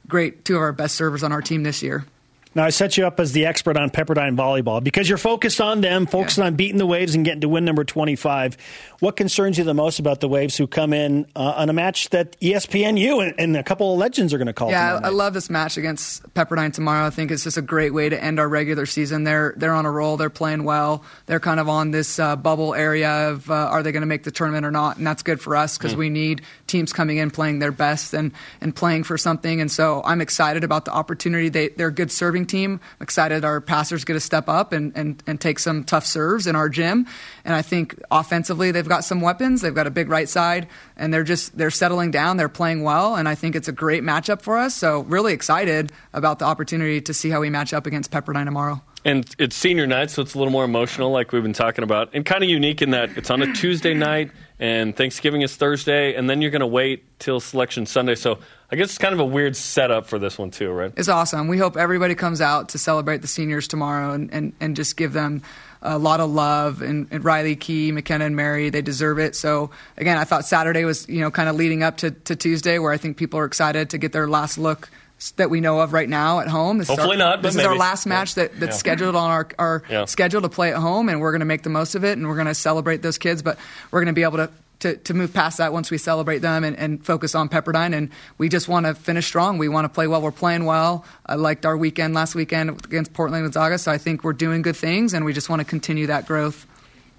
Speaker 14: great, two of our best servers on our team this year.
Speaker 1: Now, I set you up as the expert on Pepperdine volleyball because you're focused on them, focused on beating the Waves and getting to win number 25. What concerns you the most about the Waves who come in uh, on a match that ESPNU and, and a couple of legends are going to call
Speaker 14: Yeah, I love this match against Pepperdine tomorrow. I think it's just a great way to end our regular season. They're they're on a roll. They're playing well. They're kind of on this uh, bubble area of uh, are they going to make the tournament or not? And that's good for us because
Speaker 15: Mm.
Speaker 14: we need teams coming in playing their best and and playing for something. And so I'm excited about the opportunity. They they're a good serving team. I'm excited our passers get to step up and and and take some tough serves in our gym. And I think offensively they've got some weapons. They've got a big right side, and they're just they're settling down. They're playing well, and I think it's a great matchup for us. So really excited about the opportunity to see how we match up against Pepperdine tomorrow.
Speaker 3: And it's senior night, so it's a little more emotional, like we've been talking about, and kind of unique in that it's on a Tuesday night, and Thanksgiving is Thursday, and then you're going to wait till Selection Sunday. So I guess it's kind of a weird setup for this one too, right?
Speaker 14: It's awesome. We hope everybody comes out to celebrate the seniors tomorrow and, and, and just give them a lot of love. And, and Riley, Key, McKenna, and Mary, they deserve it. So, again, I thought Saturday was, you know, kind of leading up to, to Tuesday where I think people are excited to get their last look that we know of right now at home. This is
Speaker 3: Hopefully
Speaker 14: our,
Speaker 3: not, but
Speaker 14: This is our last match that, that's
Speaker 3: Yeah.
Speaker 14: scheduled on our, our
Speaker 3: Yeah.
Speaker 14: schedule to play at home, and we're going to make the most of it, and we're going to celebrate those kids. But we're going to be able to, to, to move past that once we celebrate them and, and focus on Pepperdine. And we just want to finish strong. We want to play well. We're playing well. I liked our weekend last weekend against Portland Gonzaga, so I think we're doing good things, and we just want to continue that growth.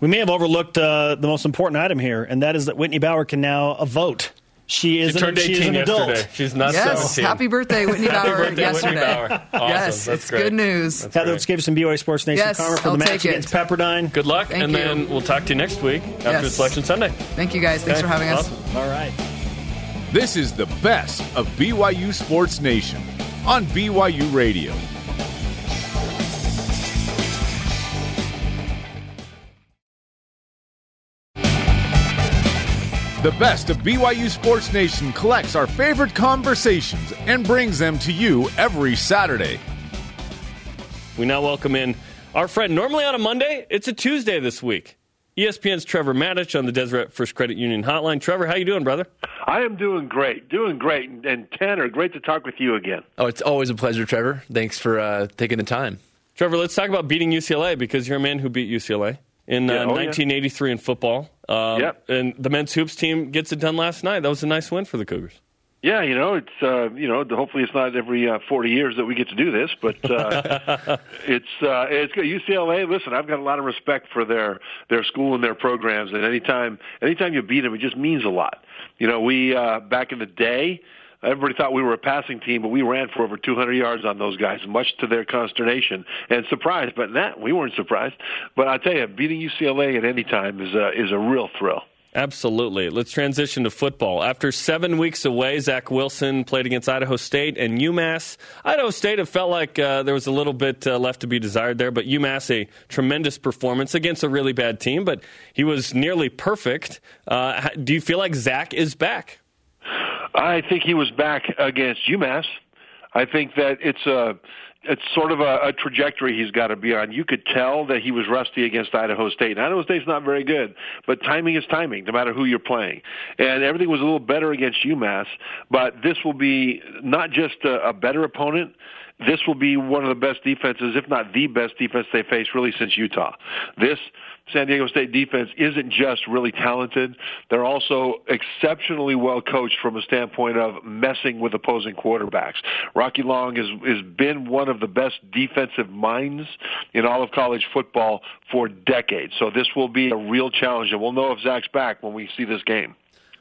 Speaker 1: We may have overlooked uh, the most important item here, and that is that Whitney Bauer can now uh, vote. She is
Speaker 3: She
Speaker 1: an,
Speaker 3: turned
Speaker 1: she is
Speaker 3: 18
Speaker 1: an adult.
Speaker 3: yesterday. She's not
Speaker 14: yes,
Speaker 3: 17.
Speaker 14: happy birthday, Whitney
Speaker 3: Happy
Speaker 14: Bauer,
Speaker 3: birthday, Whitney
Speaker 14: yesterday.
Speaker 3: Bauer. Awesome.
Speaker 14: Yes,
Speaker 3: That's
Speaker 14: it's
Speaker 3: great.
Speaker 14: good news.
Speaker 1: Heather, let's give some BYU Sports Nation
Speaker 14: Yes,
Speaker 1: karma for
Speaker 14: I'll
Speaker 1: the match
Speaker 14: take it.
Speaker 1: against Pepperdine.
Speaker 3: Good luck,
Speaker 14: Thank
Speaker 3: and
Speaker 14: you.
Speaker 3: then we'll talk to you next week after
Speaker 14: Yes.
Speaker 3: Selection Sunday.
Speaker 14: Thank you guys. Thanks
Speaker 3: Okay,
Speaker 14: for having us.
Speaker 3: awesome.
Speaker 1: All right.
Speaker 4: This is the best of BYU Sports Nation on BYU Radio. The best of BYU Sports Nation collects our favorite conversations and brings them to you every Saturday.
Speaker 3: We now welcome in our friend. Normally on a Monday, it's a Tuesday this week. ESPN's Trevor Matich on the Deseret First Credit Union Hotline. Trevor, how you doing, brother?
Speaker 15: I am doing great, doing great. And, and Tanner, great to talk with you again.
Speaker 12: Oh, it's always a pleasure, Trevor. Thanks for uh, taking the time.
Speaker 3: Trevor, let's talk about beating UCLA because you're a man who beat UCLA in
Speaker 15: Yeah,
Speaker 3: uh,
Speaker 15: oh, yeah.
Speaker 3: 1983 in football. Um,
Speaker 15: Yep.
Speaker 3: And the men's hoops team gets it done last night. That was a nice win for the Cougars.
Speaker 15: Yeah, you know, it's uh, you know, hopefully it's not every uh, 40 years that we get to do this, but uh, it's uh, it's good. UCLA. Listen, I've got a lot of respect for their their school and their programs, and anytime anytime you beat them, it just means a lot. You know, we uh, back in the day. Everybody thought we were a passing team, but we ran for over 200 yards on those guys, much to their consternation and surprise. But that we weren't surprised. But I tell you, beating UCLA at any time is a, is a real thrill.
Speaker 3: Absolutely. Let's transition to football. After seven weeks away, Zach Wilson played against Idaho State and UMass. Idaho State, it felt like uh, there was a little bit uh, left to be desired there, but UMass, a tremendous performance against a really bad team, but he was nearly perfect. Uh, do you feel like Zach is back?
Speaker 15: I think he was back against UMass. I think that it's a it's sort of a, a trajectory he's got to be on. You could tell that he was rusty against Idaho State. And Idaho State's not very good, but timing is timing, no matter who you're playing. And everything was a little better against UMass, but this will be not just a, a better opponent. this will be one of the best defenses, if not the best defense they face really since Utah. This San Diego State defense isn't just really talented. They're also exceptionally well coached from a standpoint of messing with opposing quarterbacks. Rocky Long has, has been one of the best defensive minds in all of college football for decades. So this will be a real challenge, and we'll know if Zach's back when we see this game.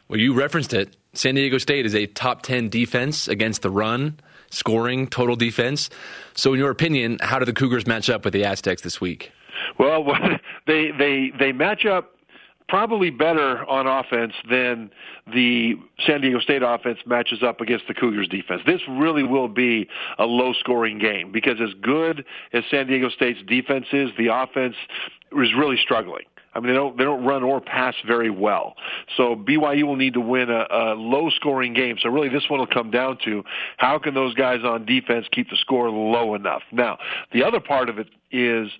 Speaker 12: Well, you referenced it. San Diego State is a top 10 defense against the run, scoring, total defense. So, in your opinion, how do the Cougars match up with the Aztecs this week?
Speaker 15: Well, they they they match up probably better on offense than the San Diego State offense matches up against the Cougars defense. This really will be a low scoring game because as good as San Diego State's defense is, the offense is really struggling. I mean, they don't they don't run or pass very well. So BYU will need to win a, a low scoring game. So really, this one will come down to how can those guys on defense keep the score low enough. Now, the other part of it is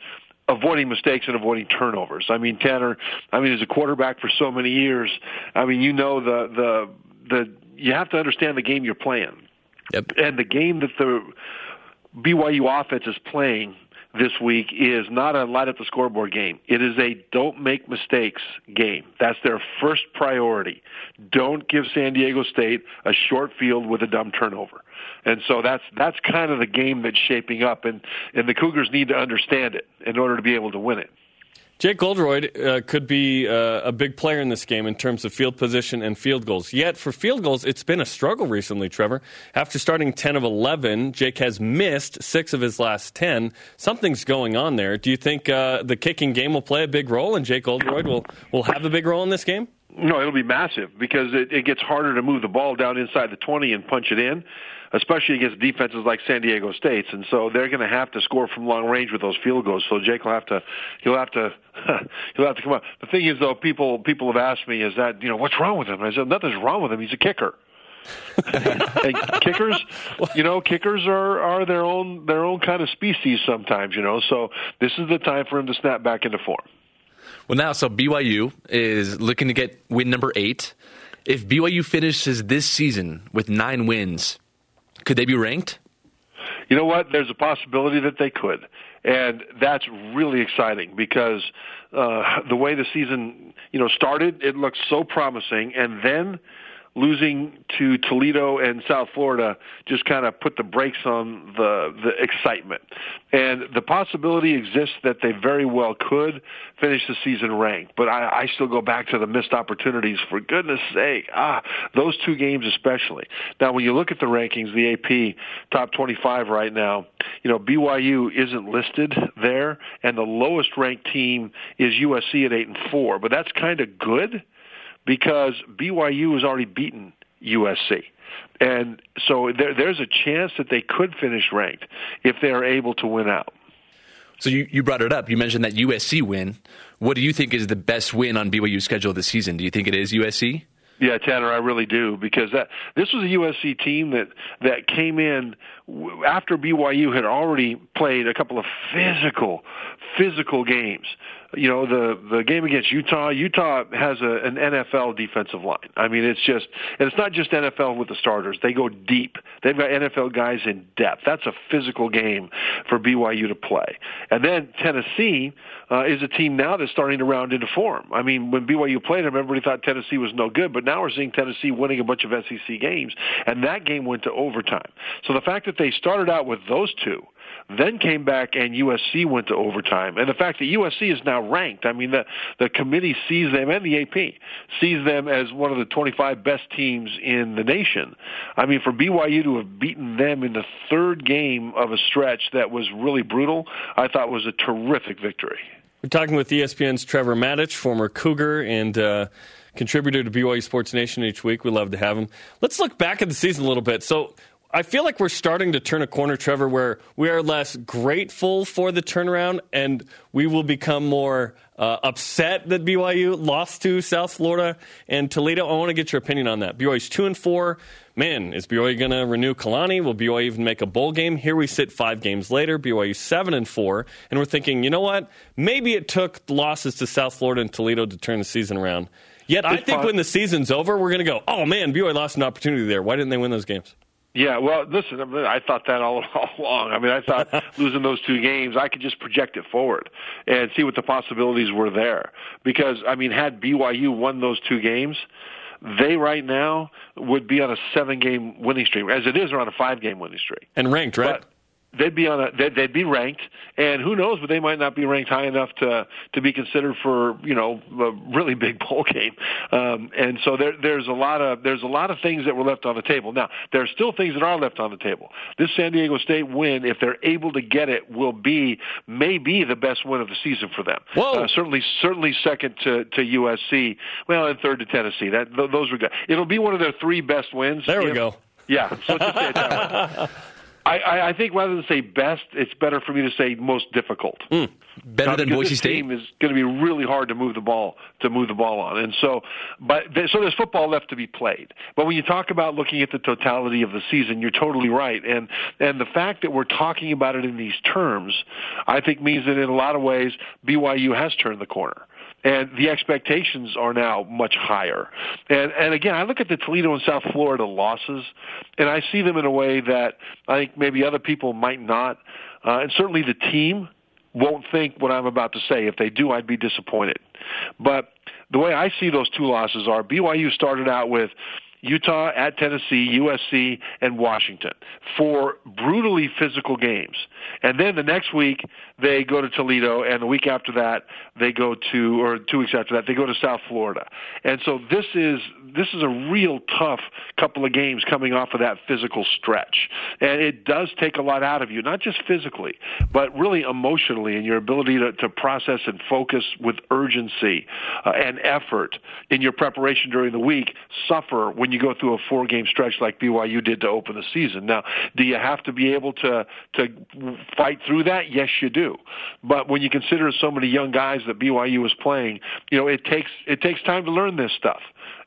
Speaker 15: avoiding mistakes and avoiding turnovers. I mean, Tanner, I mean, as a quarterback for so many years, I mean, you know the the the you have to understand the game you're playing.
Speaker 12: Yep.
Speaker 15: And the game that the BYU offense is playing this week is not a light up the scoreboard game. It is a don't make mistakes game. That's their first priority. Don't give San Diego State a short field with a dumb turnover. And so that's that's kind of the game that's shaping up and and the Cougars need to understand it in order to be able to win it.
Speaker 3: Jake Oldroyd uh, could be uh, a big player in this game in terms of field position and field goals. Yet, for field goals, it's been a struggle recently, Trevor. After starting 10 of 11, Jake has missed six of his last 10. Something's going on there. Do you think uh, the kicking game will play a big role and Jake Oldroyd will, will have a big role in this game?
Speaker 15: No, it'll be massive because it, it gets harder to move the ball down inside the 20 and punch it in especially against defenses like San Diego State's. And so they're going to have to score from long range with those field goals. So Jake will have to, he'll have to, he'll have to come up. The thing is, though, people people have asked me, is that you know what's wrong with him? I said nothing's wrong with him. He's a kicker. and kickers, you know, kickers are are their own their own kind of species sometimes, you know. So this is the time for him to snap back into form.
Speaker 12: Well, now, so BYU is looking to get win number eight. If BYU finishes this season with nine wins, could they be ranked?
Speaker 15: You know what? There's a possibility that they could. And that's really exciting because uh, the way the season, you know, started, it looked so promising. And then losing to Toledo and South Florida just kind of put the brakes on the the excitement. And the possibility exists that they very well could finish the season ranked. But I, I still go back to the missed opportunities. For goodness sake, ah, those two games especially. Now, when you look at the rankings, the AP top 25 right now, you know BYU isn't listed there, and the lowest ranked team is USC at eight and four. But that's kind of good because BYU has already beaten USC. And so there, there's a chance that they could finish ranked if they are able to win out.
Speaker 12: So you, you brought it up. You mentioned that USC win. What do you think is the best win on BYU's schedule this season? Do you think it is USC?
Speaker 15: Yeah, Tanner, I really do because that this was a USC team that that came in after BYU had already played a couple of physical, physical games you know the the game against Utah. Utah has a, an NFL defensive line. I mean, it's just and it's not just NFL with the starters. They go deep. They've got NFL guys in depth. That's a physical game for BYU to play. And then Tennessee uh, is a team now that's starting to round into form. I mean, when BYU played them, everybody thought Tennessee was no good, but now we're seeing Tennessee winning a bunch of SEC games, and that game went to overtime. So the fact that they started out with those two then came back and USC went to overtime. And the fact that USC is now ranked, I mean, the, the committee sees them and the AP sees them as one of the 25 best teams in the nation. I mean, for BYU to have beaten them in the third game of a stretch that was really brutal, I thought was a terrific victory.
Speaker 3: We're talking with ESPN's Trevor Matich, former Cougar and uh, contributor to BYU Sports Nation each week. We love to have him. Let's look back at the season a little bit. So I feel like we're starting to turn a corner, Trevor, where we are less grateful for the turnaround and we will become more uh, upset that BYU lost to South Florida and Toledo. I want to get your opinion on that. BYU's 2 and 4. Man, is BYU going to renew Kalani? Will BYU even make a bowl game? Here we sit five games later, BYU 7 and 4. And we're thinking, you know what? Maybe it took losses to South Florida and Toledo to turn the season around. Yet I think when the season's over, we're going to go, oh man, BYU lost an opportunity there. Why didn't they win those games?
Speaker 15: Yeah, well, listen, I, mean, I thought that all, all along. I mean, I thought losing those two games, I could just project it forward and see what the possibilities were there. Because, I mean, had BYU won those two games, they right now would be on a seven game winning streak. As it is, they're on a five game winning streak.
Speaker 3: And ranked, right?
Speaker 15: But, they'd be on a they'd, they'd be ranked, and who knows, but they might not be ranked high enough to to be considered for you know a really big bowl game. Um, and so there there's a lot of there's a lot of things that were left on the table. Now there are still things that are left on the table. This San Diego State win, if they're able to get it, will be maybe the best win of the season for them.
Speaker 3: Whoa.
Speaker 15: Uh, certainly certainly second to to USC. Well, and third to Tennessee. That th- those were good. It'll be one of their three best wins.
Speaker 3: There we
Speaker 15: if-
Speaker 3: go.
Speaker 15: Yeah, so just say it that way. I, I, think rather than say best, it's better for me to say most difficult.
Speaker 16: Better
Speaker 15: Uh,
Speaker 16: than Boise
Speaker 15: this
Speaker 16: State?
Speaker 15: team is going to be really hard to move the ball to move the ball on, and so, but so there's football left to be played. But when you talk about looking at the totality of the season, you're totally right, and and the fact that we're talking about it in these terms, I think means that in a lot of ways BYU has turned the corner and the expectations are now much higher. And and again, I look at the Toledo and South Florida losses, and I see them in a way that I think maybe other people might not, uh, and certainly the team won't think what I'm about to say. If they do, I'd be disappointed. But the way I see those two losses are BYU started out with Utah at Tennessee, USC, and Washington for brutally physical games. And then the next week they go to Toledo, and the week after that they go to, or two weeks after that they go to South Florida. And so this is this is a real tough couple of games coming off of that physical stretch, and it does take a lot out of you, not just physically, but really emotionally, and your ability to, to process and focus with urgency uh, and effort in your preparation during the week suffer when you go through a four game stretch like BYU did to open the season. Now, do you have to be able to to fight through that? Yes, you do. But when you consider so many young guys that BYU is playing, you know, it takes it takes time to learn this stuff.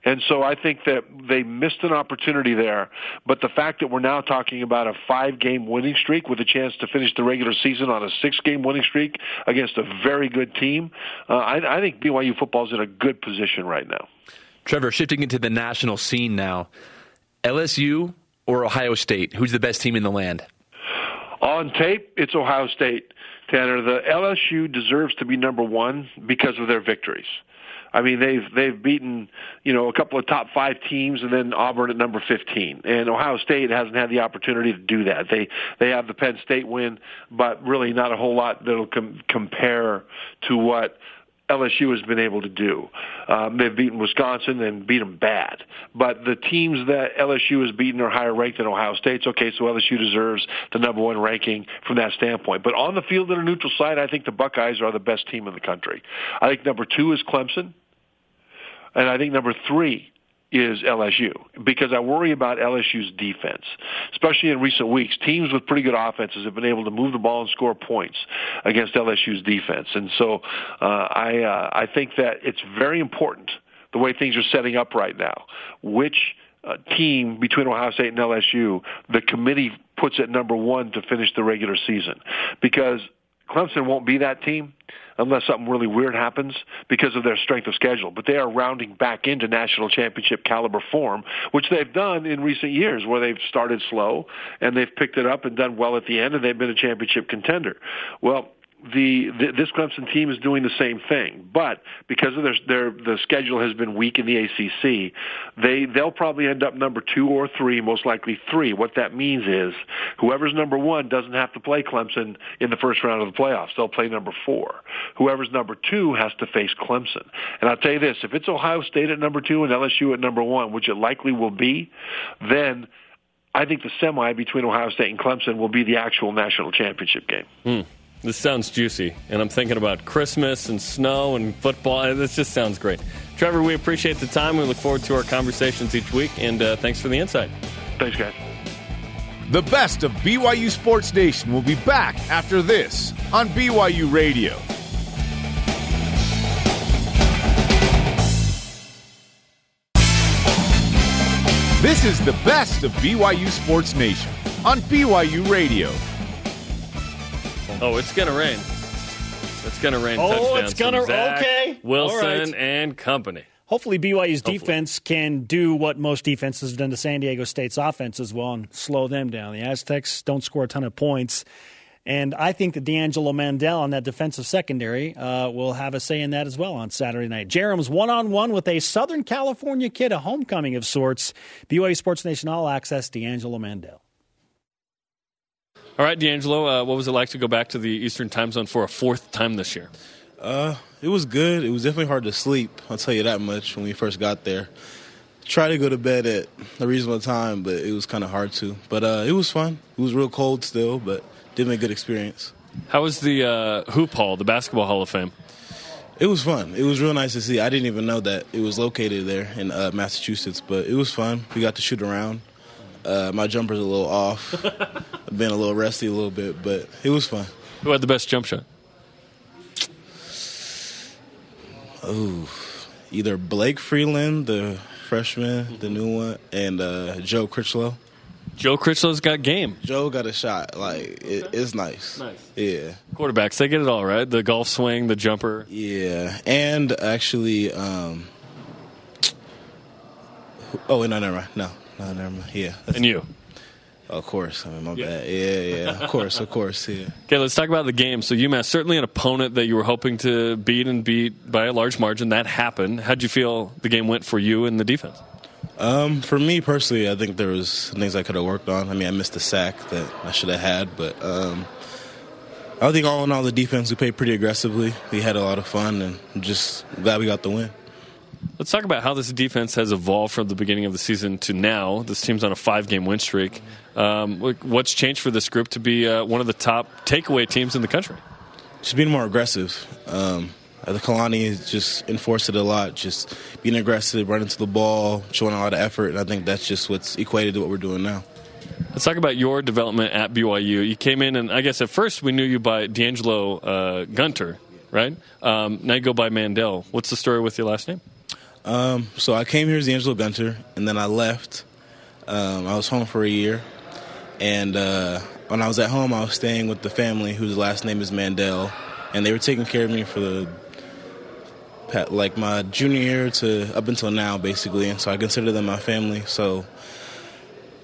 Speaker 15: And so I think that they missed an opportunity there. But the fact that we're now talking about a five game winning streak with a chance to finish the regular season on a six game winning streak against a very good team, uh, I, I think BYU football is in a good position right now.
Speaker 16: Trevor, shifting into the national scene now, LSU or Ohio State? Who's the best team in the land?
Speaker 15: On tape, it's Ohio State. Tanner, the LSU deserves to be number one because of their victories. I mean, they've they've beaten you know a couple of top five teams, and then Auburn at number fifteen. And Ohio State hasn't had the opportunity to do that. They they have the Penn State win, but really not a whole lot that'll com- compare to what LSU has been able to do. Um, they've beaten Wisconsin and beat them bad. But the teams that LSU has beaten are higher ranked than Ohio State's. Okay, so LSU deserves the number one ranking from that standpoint. But on the field in a neutral site, I think the Buckeyes are the best team in the country. I think number two is Clemson. And I think number three is LSU because I worry about LSU's defense, especially in recent weeks. Teams with pretty good offenses have been able to move the ball and score points against LSU's defense, and so uh, I uh, I think that it's very important the way things are setting up right now. Which uh, team between Ohio State and LSU the committee puts at number one to finish the regular season because Clemson won't be that team unless something really weird happens because of their strength of schedule. But they are rounding back into national championship caliber form, which they've done in recent years where they've started slow and they've picked it up and done well at the end and they've been a championship contender. Well, the, the this Clemson team is doing the same thing, but because of their their the schedule has been weak in the ACC, they they'll probably end up number two or three, most likely three. What that means is whoever's number one doesn't have to play Clemson in the first round of the playoffs. They'll play number four. Whoever's number two has to face Clemson. And I'll tell you this: if it's Ohio State at number two and LSU at number one, which it likely will be, then I think the semi between Ohio State and Clemson will be the actual national championship game.
Speaker 3: Hmm. This sounds juicy, and I'm thinking about Christmas and snow and football. This just sounds great. Trevor, we appreciate the time. We look forward to our conversations each week, and uh, thanks for the insight.
Speaker 15: Thanks, guys.
Speaker 4: The best of BYU Sports Nation will be back after this on BYU Radio. This is the best of BYU Sports Nation on BYU Radio.
Speaker 3: Oh, it's gonna rain. It's gonna rain.
Speaker 1: Oh, it's gonna- okay.
Speaker 3: Wilson
Speaker 1: right.
Speaker 3: and company.
Speaker 1: hopefully BYU's defense can do what most defenses have done to San Diego State's offense as well and slow them down. The Aztecs don't score a ton of points. And I think that D'Angelo Mandell on that defensive secondary uh, will have a say in that as well on Saturday night. Jarom's one on one with a Southern California kid, a homecoming of sorts. BYU Sports Nation All Access, D'Angelo Mandell.
Speaker 3: All right, D'Angelo, uh, what was it like to go back to the Eastern time zone for a fourth time this year?
Speaker 17: Uh, it was good. It was definitely hard to sleep. I'll tell you that much when we first got there. Try to go to bed at a reasonable time, but it was kind of hard to. But uh, it was fun. It was real cold still, but definitely a good experience.
Speaker 3: How was the uh, Hoop Hall, the Basketball Hall of Fame?
Speaker 17: It was fun. It was real nice to see. I didn't even know that it was located there in uh, Massachusetts, but it was fun. We got to shoot around. Uh, my jumper's a little off. I've been a little rusty a little bit, but it was fun.
Speaker 3: Who had the best jump shot?
Speaker 17: Ooh, either Blake Freeland, the freshman, the new one, and uh, Joe Critchlow.
Speaker 3: Joe Critchlow's got game.
Speaker 17: Joe got a shot. Like it, it's nice.
Speaker 3: Nice.
Speaker 17: Yeah.
Speaker 3: Quarterbacks, they get it all right. The golf swing, the jumper.
Speaker 17: Yeah, and actually, um, oh wait, no, never mind. No, no, never mind. Yeah,
Speaker 3: and you.
Speaker 17: Of course. I mean, my bad. Yeah, yeah. Of course, of course. Yeah.
Speaker 3: Okay, let's talk about the game. So UMass certainly an opponent that you were hoping to beat and beat by a large margin. That happened. How'd you feel the game went for you and the defense?
Speaker 17: Um, for me personally, I think there was things I could have worked on. I mean, I missed a sack that I should have had, but um, I think all in all, the defense we played pretty aggressively. We had a lot of fun, and just glad we got the win.
Speaker 3: Let's talk about how this defense has evolved from the beginning of the season to now. This team's on a five-game win streak. Um, what's changed for this group to be uh, one of the top takeaway teams in the country?
Speaker 17: Just being more aggressive. Um, the Kalani has just enforced it a lot, just being aggressive, running to the ball, showing a lot of effort, and I think that's just what's equated to what we're doing now.
Speaker 3: Let's talk about your development at BYU. You came in, and I guess at first we knew you by D'Angelo uh, Gunter, right? Um, now you go by Mandell. What's the story with your last name?
Speaker 17: Um, so I came here as D'Angelo Gunter, and then I left. Um, I was home for a year, and uh, when I was at home, I was staying with the family whose last name is Mandell, and they were taking care of me for the like my junior year to up until now, basically. And so I consider them my family. So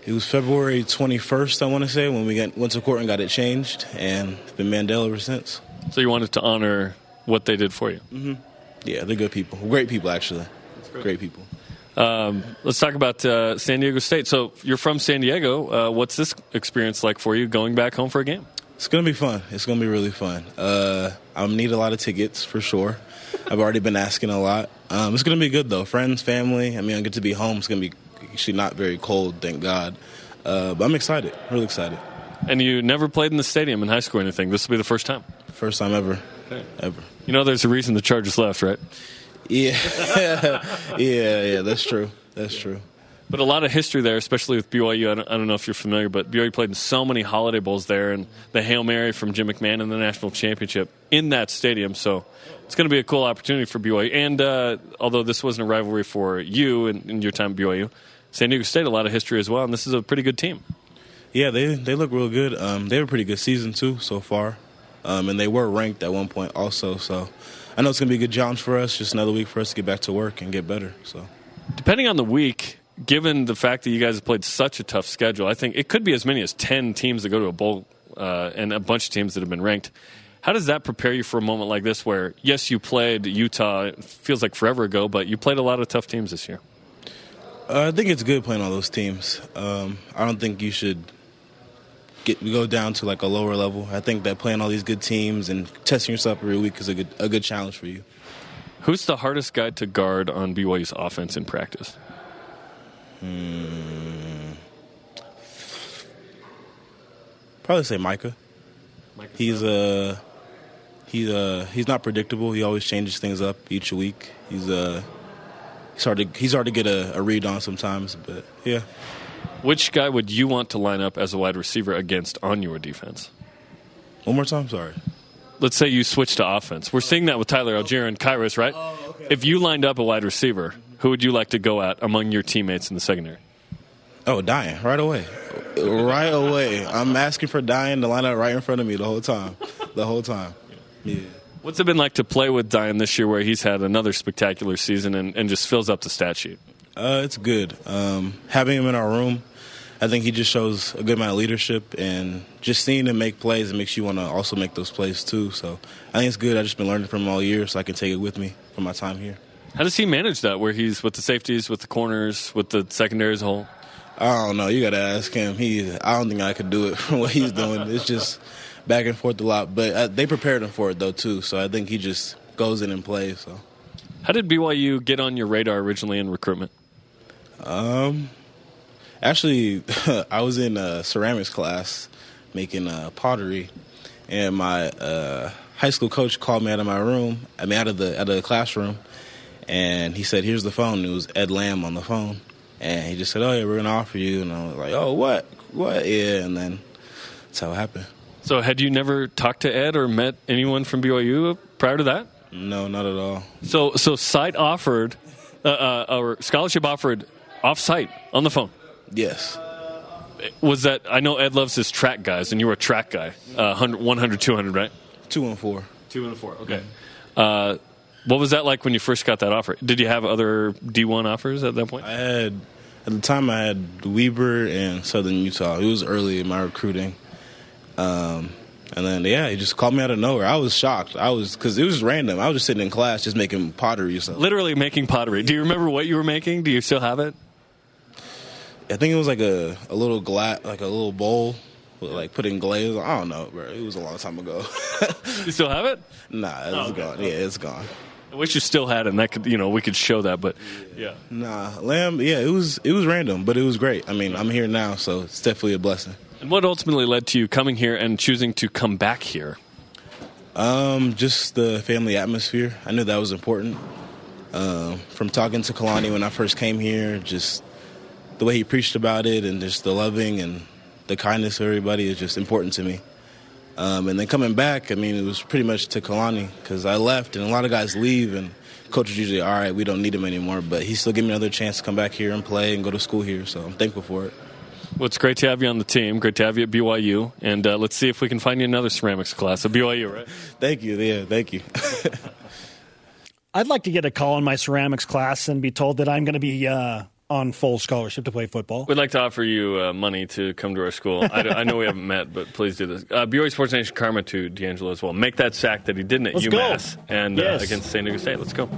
Speaker 17: it was February 21st, I want to say, when we got, went to court and got it changed, and it's been Mandell ever since.
Speaker 3: So you wanted to honor what they did for you?
Speaker 17: Mm-hmm. Yeah, they're good people. Great people, actually. Great. people.
Speaker 3: Um, let's talk about uh, San Diego State. So you're from San Diego. Uh, what's this experience like for you going back home for a game?
Speaker 17: It's going to be fun. It's going to be really fun. Uh, I need a lot of tickets for sure. I've already been asking a lot. Um, it's going to be good though. Friends, family. I mean, I get to be home. It's going to be actually not very cold, thank God. Uh, but I'm excited. Really excited.
Speaker 3: And you never played in the stadium in high school or anything. This will be the first time.
Speaker 17: First time ever. Okay. Ever.
Speaker 3: You know, there's a reason the Chargers left, right?
Speaker 17: Yeah. yeah, yeah. That's true. That's true.
Speaker 3: But a lot of history there, especially with BYU. I don't, I don't, know if you're familiar, but BYU played in so many Holiday Bowls there, and the Hail Mary from Jim McMahon in the national championship in that stadium. So it's going to be a cool opportunity for BYU. And uh, although this wasn't a rivalry for you in, in your time at BYU, San Diego State a lot of history as well, and this is a pretty good team.
Speaker 17: Yeah, they they look real good. Um, they have a pretty good season too so far, um, and they were ranked at one point also. So I know it's going to be a good challenge for us. Just another week for us to get back to work and get better. So
Speaker 3: depending on the week, given the fact that you guys have played such a tough schedule, I think it could be as many as 10 teams that go to a bowl uh, and a bunch of teams that have been ranked. How does that prepare you for a moment like this where, yes, you played Utah, it feels like forever ago, but you played a lot of tough teams this year?
Speaker 17: Uh, I think it's good playing all those teams. Um, I don't think you should get go down to like a lower level. I think that playing all these good teams and testing yourself every week is a good, a good challenge for you.
Speaker 3: Who's the hardest guy to guard on BYU's offense in practice?
Speaker 17: Hmm. Probably say Micah. Micah he's uh he's uh he's not predictable. He always changes things up each week. He's uh he's hard to he's hard to get a, a read on sometimes, but yeah.
Speaker 3: Which guy would you want to line up as a wide receiver against on your defense?
Speaker 17: One more time, sorry.
Speaker 3: Let's say you switch to offense. We're seeing that with Tyler Allgeier and Khyiris, right? Oh, okay. If you lined up a wide receiver, who would you like to go at among your teammates in the secondary?
Speaker 17: Oh, Dayan, right away. right away. I'm asking for Dayan to line up right in front of me the whole time. The whole time. Yeah.
Speaker 3: What's it been like to play with Dayan this year, where he's had another spectacular season and, and just fills up the stat sheet?
Speaker 17: Uh, it's good. Um, having him in our room, I think he just shows a good amount of leadership, and just seeing him make plays, it makes you want to also make those plays too. So I think it's good. I've just been learning from him all year, so I can take it with me from my time here.
Speaker 3: How does he manage that, where he's with the safeties, with the corners, with the secondary as a whole?
Speaker 17: I don't know. You got to ask him. He, I don't think I could do it from what he's doing. It's just back and forth a lot. But uh, they prepared him for it though too. So I think he just goes in and plays. So.
Speaker 3: How did BYU get on your radar originally in recruitment?
Speaker 17: Um, actually, I was in a ceramics class making uh, pottery, and my uh, high school coach called me out of my room. I mean, out of the out of the classroom, and he said, "Here's the phone." It was Ed Lamb on the phone, and he just said, "Oh yeah, we're gonna offer you." And I was like, "Oh what? What? Yeah." And then that's how it happened.
Speaker 3: So, had you never talked to Ed or met anyone from BYU prior to that?
Speaker 17: No, not at all.
Speaker 3: So, so site offered, uh, uh, or scholarship offered off-site on the phone.
Speaker 17: Yes.
Speaker 3: Was that? I know Ed loves his track guys, and you were a track guy. Uh, 100, 100 200, right?
Speaker 17: Two and four.
Speaker 3: Two and four. Okay. Uh, what was that like when you first got that offer? Did you have other D1 offers at that point?
Speaker 17: I had at the time I had Weber and Southern Utah. It was early in my recruiting. Um, and then yeah, he just called me out of nowhere. I was shocked. I was because it was random. I was just sitting in class, just making pottery. So
Speaker 3: Literally making pottery. Do you remember what you were making? Do you still have it?
Speaker 17: I think it was like a, a little glass, like a little bowl, with like putting glaze. I don't know, bro. It was a long time ago.
Speaker 3: you still have it?
Speaker 17: Nah, it's
Speaker 3: Oh, okay.
Speaker 17: gone. Yeah, it's gone.
Speaker 3: I wish you still had it, and that could, you know, we could show that. But yeah,
Speaker 17: Nah, lamb. Yeah, it was it was random, but it was great. I mean, I'm here now, so it's definitely a blessing.
Speaker 3: And what ultimately led to you coming here and choosing to come back here?
Speaker 17: Um, just the family atmosphere. I knew that was important. Um, from talking to Kalani when I first came here, just the way he preached about it, and just the loving and the kindness of everybody is just important to me. Um, and then coming back, I mean, it was pretty much to Kalani because I left, and a lot of guys leave, and coaches usually, all right, we don't need him anymore. But he still gave me another chance to come back here and play and go to school here, so I'm thankful for it.
Speaker 3: Well, it's great to have you on the team. Great to have you at BYU, and uh, let's see if we can find you another ceramics class at BYU. Right?
Speaker 17: Thank you. Yeah, thank you.
Speaker 1: I'd like to get a call in my ceramics class and be told that I'm going to be uh, on full scholarship to play football.
Speaker 3: We'd like to offer you uh, money to come to our school. I, I know we haven't met, but please do this. Uh, BYU Sports Nation Karma to D'Angelo as well. Make that sack that he didn't at
Speaker 1: Let's go.
Speaker 3: UMass and uh, against San Diego State. Let's go.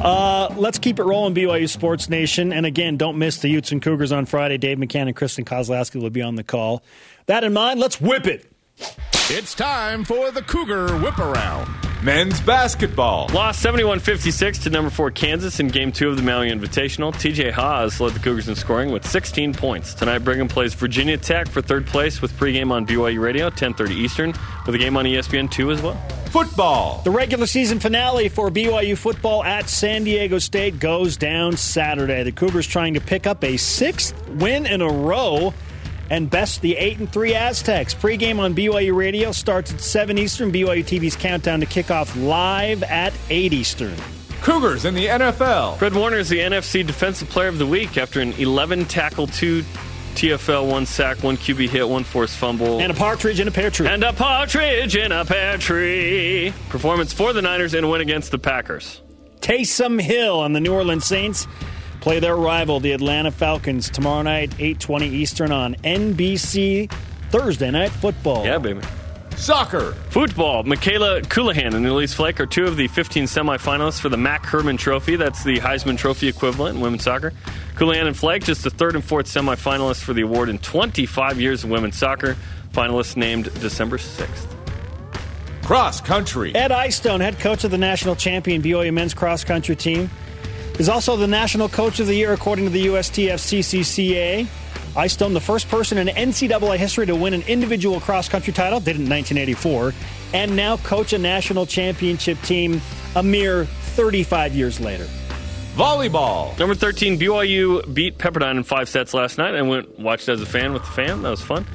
Speaker 1: Uh, let's keep it rolling, BYU Sports Nation. And again, don't miss the Utes and Cougars on Friday. Dave McCann and Kristen Kozlowski will be on the call. That in mind, let's whip it.
Speaker 4: It's time for the Cougar Whip Around. Men's basketball.
Speaker 3: Lost 71 56 to number four Kansas in game two of the Maui Invitational. TJ Haws led the Cougars in scoring with 16 points. Tonight, Brigham plays Virginia Tech for third place with pregame on BYU Radio, 10:30 Eastern, with a game on ESPN two as well.
Speaker 4: Football.
Speaker 1: The regular season finale for BYU football at San Diego State goes down Saturday. The Cougars trying to pick up a sixth win in a row and best the 8 and 3 Aztecs. Pregame on BYU Radio starts at 7 Eastern. BYU TV's countdown to kickoff live at 8 Eastern.
Speaker 4: Cougars in the NFL.
Speaker 3: Fred Warner is the NFC Defensive Player of the Week after an 11 tackle, two TFL, one sack, one QB hit, one forced fumble.
Speaker 1: And a partridge in a pear tree.
Speaker 3: And a partridge in a pear tree. Performance for the Niners in a win against the Packers.
Speaker 1: Taysom Hill on the New Orleans Saints play their rival, the Atlanta Falcons, tomorrow night, 8:20 Eastern on NBC Thursday Night Football.
Speaker 3: Yeah, baby.
Speaker 4: Soccer.
Speaker 3: Football. Mikayla Colohan and Elise Flake are two of the 15 semifinalists for the MAC Hermann Trophy. That's the Heisman Trophy equivalent in women's soccer. Coulihan and Flake, just the third and fourth semifinalists for the award in 25 years of women's soccer. Finalists named December 6th.
Speaker 4: Cross country.
Speaker 1: Ed Eyestone, head coach of the national champion BYU men's cross country team, is also the national coach of the year according to the USTF CCCA. Eyestone, the first person in NCAA history to win an individual cross country title, did it in 1984, and now coach a national championship team a mere 35 years later.
Speaker 4: Volleyball.
Speaker 3: Number 13, BYU beat Pepperdine in five sets last night. I went watched as a fan with the fan. That was fun.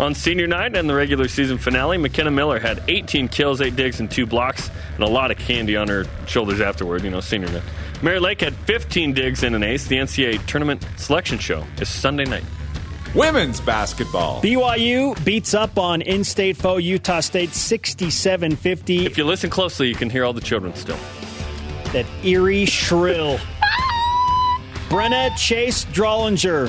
Speaker 3: On senior night and the regular season finale, McKenna Miller had 18 kills, 8 digs, and 2 blocks, and a lot of candy on her shoulders afterward, you know, senior night. Mary Lake had 15 digs in an ace. The NCAA tournament selection show is Sunday night.
Speaker 4: Women's basketball.
Speaker 1: BYU beats up on in-state foe Utah State 67-50.
Speaker 3: If you listen closely, you can hear all the children still.
Speaker 1: That eerie shrill. Brenna Chase Drollinger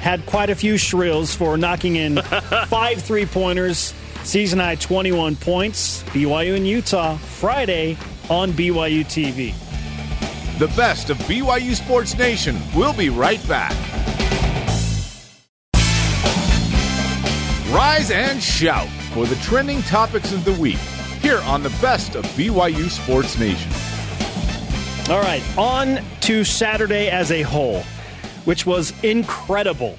Speaker 1: had quite a few shrills for knocking in five three-pointers. Season high 21 points. BYU and Utah Friday on BYU TV.
Speaker 4: The best of BYU Sports Nation. We'll be right back. Rise and shout for the trending topics of the week here on the best of BYU Sports Nation.
Speaker 1: All right, on to Saturday as a whole, which was incredible.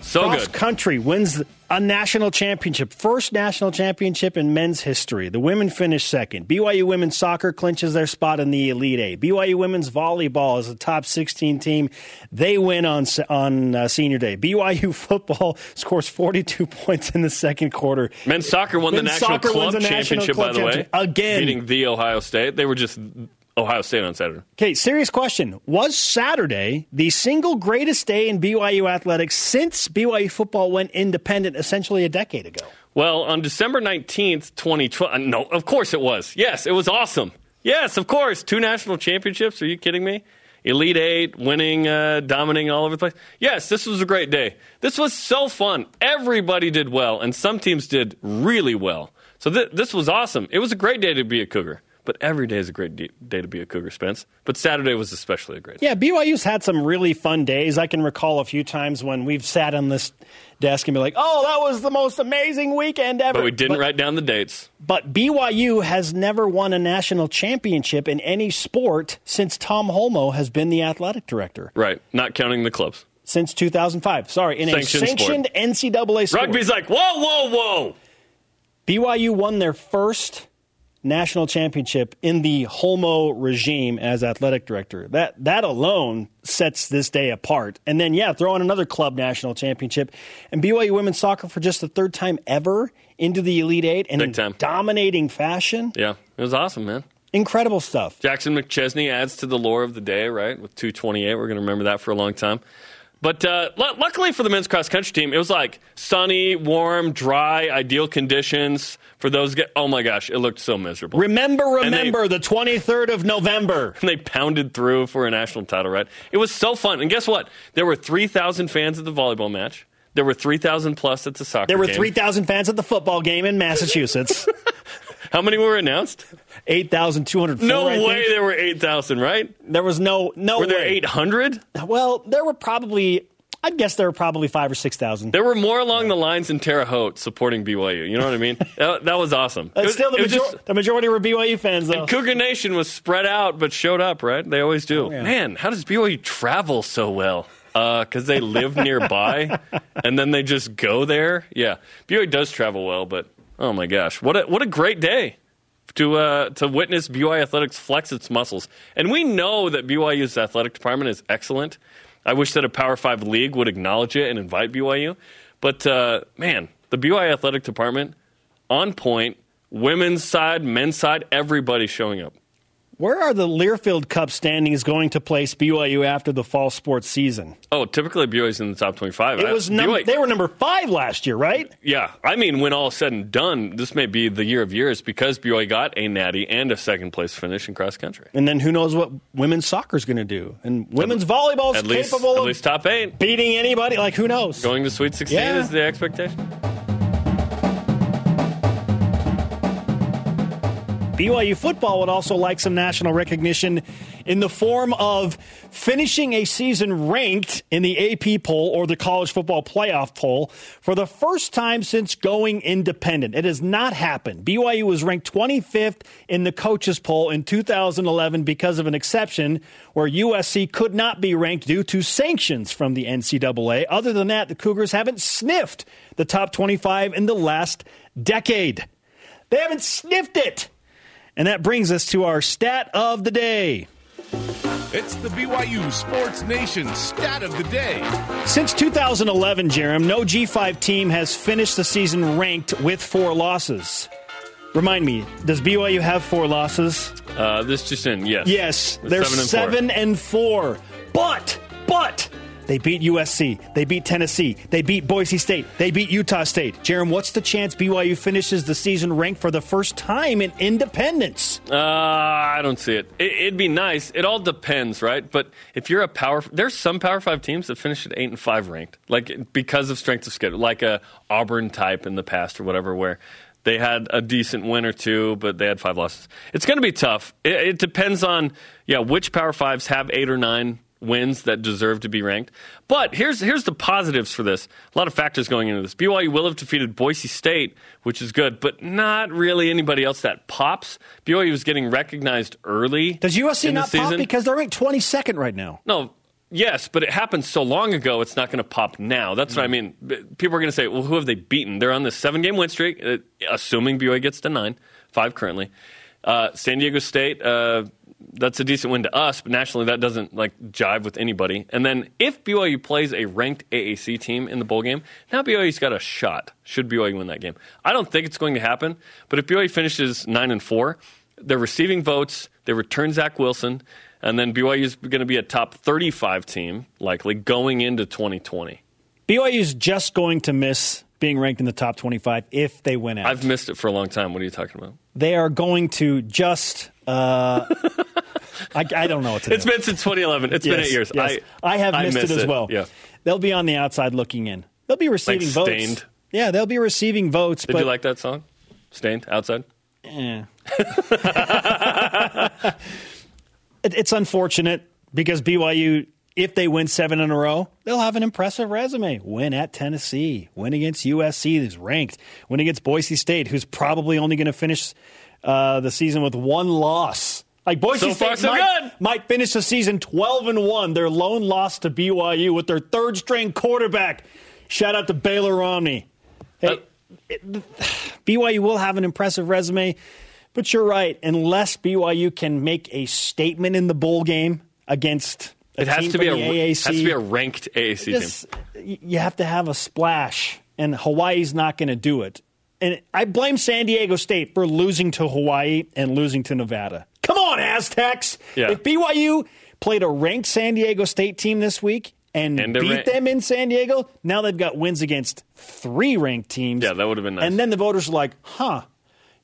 Speaker 3: So
Speaker 1: Cross
Speaker 3: good.
Speaker 1: country wins a national championship, first national championship in men's history. The women finished second. BYU women's soccer clinches their spot in the Elite Eight. BYU women's volleyball is a top 16 team. They win on on uh, senior day. BYU football scores 42 points in the second quarter.
Speaker 3: Men's soccer won the national club
Speaker 1: the national
Speaker 3: championship,
Speaker 1: club
Speaker 3: by the way.
Speaker 1: Again.
Speaker 3: Beating the Ohio State. They were just Ohio State on Saturday.
Speaker 1: Okay, serious question. Was Saturday the single greatest day in BYU athletics since BYU football went independent essentially a decade ago?
Speaker 3: Well, on December 19th, 2012. uh, No, of course it was. Yes, it was awesome. Yes, of course. Two national championships. Are you kidding me? Elite Eight, winning, uh, dominating all over the place. Yes, this was a great day. This was so fun. Everybody did well, and some teams did really well. So th- this was awesome. It was a great day to be a Cougar. But every day is a great day to be a Cougar, Spence. But Saturday was especially a great day.
Speaker 1: Yeah, BYU's had some really fun days. I can recall a few times when we've sat on this desk and be like, "Oh, that was the most amazing weekend ever."
Speaker 3: But we didn't write down the dates.
Speaker 1: But BYU has never won a national championship in any sport since Tom Holmoe has been the athletic director.
Speaker 3: Right, not counting the clubs.
Speaker 1: Since 2005. Sorry, in
Speaker 3: Sanctioned
Speaker 1: a sanctioned
Speaker 3: sport.
Speaker 1: NCAA sport.
Speaker 3: Rugby's like, whoa, whoa, whoa.
Speaker 1: BYU won their first national championship in the Holmoe regime as athletic director. That that alone sets this day apart. And then yeah, throw in another club national championship and BYU women's soccer for just the third time ever into the Elite 8 and
Speaker 3: Big
Speaker 1: in
Speaker 3: time.
Speaker 1: dominating fashion.
Speaker 3: Yeah, it was awesome, man.
Speaker 1: Incredible stuff.
Speaker 3: Jackson McChesney adds to the lore of the day, right? With 228. We're going to remember that for a long time. But uh, lu- luckily for the men's cross country team, it was like sunny, warm, dry, ideal conditions for those. Get- oh my gosh, it looked so miserable.
Speaker 1: Remember,
Speaker 3: And they-
Speaker 1: remember the 23rd of November.
Speaker 3: And they pounded through for a national title, right? It was so fun. And guess what? There were 3,000 fans at the volleyball match. There were 3,000 plus at the soccer
Speaker 1: There were 3,000 fans at the football game in Massachusetts.
Speaker 3: How many were announced?
Speaker 1: 8,204.
Speaker 3: No
Speaker 1: I think.
Speaker 3: way there were 8,000, right?
Speaker 1: There was no no
Speaker 3: Were there 800?
Speaker 1: Well, there were probably I'd guess there were probably 5 or 6,000.
Speaker 3: There were more along the lines in Terre Haute supporting BYU. You know what I mean? that, that was awesome. It was-
Speaker 1: still the, major-
Speaker 3: just-
Speaker 1: the majority were BYU fans though.
Speaker 3: and Cougar Nation was spread out but showed up, right? They always do.
Speaker 1: Oh, yeah.
Speaker 3: Man, how does BYU travel so well? Uh, because they live nearby and then they just go there. Yeah, BYU does travel well, but oh my gosh, what a what a great day to uh, to witness BYU athletics flex its muscles. And we know that BYU's athletic department is excellent. I wish that a Power Five league would acknowledge it and invite BYU. But uh, man, the BYU athletic department on point. Women's side, men's side, everybody showing up.
Speaker 1: Where are the Learfield Cup standings going to place BYU after the fall sports season?
Speaker 3: Oh, typically BYU's in the top twenty-five.
Speaker 1: It was num-
Speaker 3: BYU
Speaker 1: they were number 5 last year, right?
Speaker 3: Yeah, I mean, when all is said and done, this may be the year of years because BYU got a natty and a second place finish in cross country.
Speaker 1: And then who knows what women's soccer is going to do? And women's volleyball is
Speaker 3: At least,
Speaker 1: capable
Speaker 3: at
Speaker 1: of
Speaker 3: least top eight.
Speaker 1: beating anybody. Like who knows?
Speaker 3: Going to Sweet 16
Speaker 1: Yeah.
Speaker 3: is the expectation.
Speaker 1: BYU football would also like some national recognition in the form of finishing a season ranked in the AP poll or the college football playoff poll for the first time since going independent. It has not happened. BYU was ranked 25th in the coaches poll in 2011 because of an exception where USC could not be ranked due to sanctions from the NCAA. Other than that, the Cougars haven't sniffed the top 25 in the last decade. They haven't sniffed it. And that brings us to our stat of the day.
Speaker 4: It's the BYU Sports Nation stat of the day.
Speaker 1: Since 2011, Jarom, no G5 team has finished the season ranked with four losses. Remind me, does BYU have four losses?
Speaker 3: Uh, this just in, yes.
Speaker 1: Yes,
Speaker 3: They're
Speaker 1: they're
Speaker 3: seven and
Speaker 1: seven and four. But, but, They beat USC. They beat Tennessee. They beat Boise State. They beat Utah State. Jarom, what's the chance BYU finishes the season ranked for the first time in independence?
Speaker 3: Uh, I don't see it. it. It'd be nice. It all depends, right? But if you're a power, there's some Power Five teams that finish at eight and five ranked, like because of strength of schedule, like a Auburn type in the past or whatever, where they had a decent win or two, but they had five losses. It's going to be tough. It, it depends on yeah which Power Fives have eight or nine wins that deserve to be ranked. But here's here's the positives for this. A lot of factors going into this. BYU will have defeated Boise State, which is good, but not really anybody else that pops. BYU was getting recognized early.
Speaker 1: Does USC not pop because they're ranked 22nd right now?
Speaker 3: No, yes, but it happened so long ago, it's not going to pop now. That's what I mean. People are going to say, well, who have they beaten? They're on this seven game win streak, uh, assuming BYU gets to nine, five currently. Uh, San Diego State, uh, that's a decent win to us, but nationally that doesn't like jive with anybody. And then if BYU plays a ranked AAC team in the bowl game, now BYU's got a shot. Should BYU win that game? I don't think it's going to happen. But if BYU finishes nine and four, they're receiving votes. They return Zach Wilson, and then BYU is going to be a top 35 team likely going into 2020.
Speaker 1: BYU's just going to miss being ranked in the top 25 if they win out.
Speaker 3: I've missed it for a long time. What are you talking about?
Speaker 1: They are going to just. Uh, I, I, don't know what to do.
Speaker 3: It's been since 2011. It's
Speaker 1: yes,
Speaker 3: been eight years.
Speaker 1: Yes.
Speaker 3: I,
Speaker 1: I have
Speaker 3: I
Speaker 1: missed it
Speaker 3: miss
Speaker 1: as well.
Speaker 3: Yeah.
Speaker 1: They'll be on the outside looking in. They'll be receiving
Speaker 3: Like
Speaker 1: votes.
Speaker 3: Stained.
Speaker 1: Yeah, they'll be receiving votes.
Speaker 3: Did
Speaker 1: but
Speaker 3: you like that song? Stained outside.
Speaker 1: Yeah. it, it's unfortunate because BYU, if they win seven in a row, they'll have an impressive resume. Win at Tennessee, win against USC, who's ranked, win against Boise State, who's probably only going to finish uh, the season with one loss. Like Boise
Speaker 3: So
Speaker 1: State
Speaker 3: far, so
Speaker 1: might,
Speaker 3: good.
Speaker 1: might finish the season twelve and one. Their lone loss to BYU with their third string quarterback. Shout out to Baylor Romney. Hey, uh, it- BYU will have an impressive resume, but you're right. Unless BYU can make a statement in the bowl game against a
Speaker 3: It has
Speaker 1: team
Speaker 3: to be a
Speaker 1: AAC,
Speaker 3: has to be a ranked AAC
Speaker 1: Yes,
Speaker 3: team.
Speaker 1: you have to have a splash, and Hawaii's not going to do it. And I blame San Diego State for losing to Hawaii and losing to Nevada. Come on, Aztecs!
Speaker 3: Yeah.
Speaker 1: If BYU played a ranked San Diego State team this week and,
Speaker 3: And
Speaker 1: beat
Speaker 3: rank-
Speaker 1: them in San Diego, now they've got wins against three ranked teams.
Speaker 3: Yeah, that would have been nice.
Speaker 1: And then the voters are like, huh,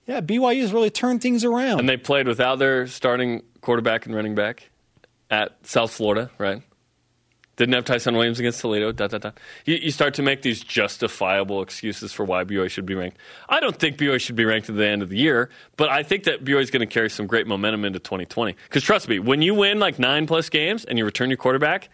Speaker 1: yeah, BYU's really turned things around.
Speaker 3: And they played without their starting quarterback and running back at South Florida, right? Didn't have Tyson Williams against Toledo. Da, da, da. You, you start to make these justifiable excuses for why BYU should be ranked. I don't think BYU should be ranked at the end of the year, but I think that BYU is going to carry some great momentum into 2020. Because trust me, when you win like nine plus games and you return your quarterback,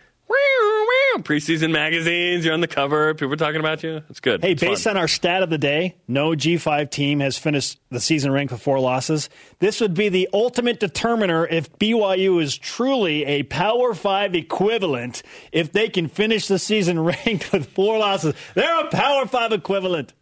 Speaker 3: preseason magazines, you're on the cover, people are talking about you. It's good.
Speaker 1: Hey,
Speaker 3: It's
Speaker 1: based
Speaker 3: fun.
Speaker 1: on our stat of the day, no G5 team has finished the season ranked with four losses. This would be the ultimate determiner if BYU is truly a Power 5 equivalent. If they can finish the season ranked with four losses, they're a Power 5 equivalent.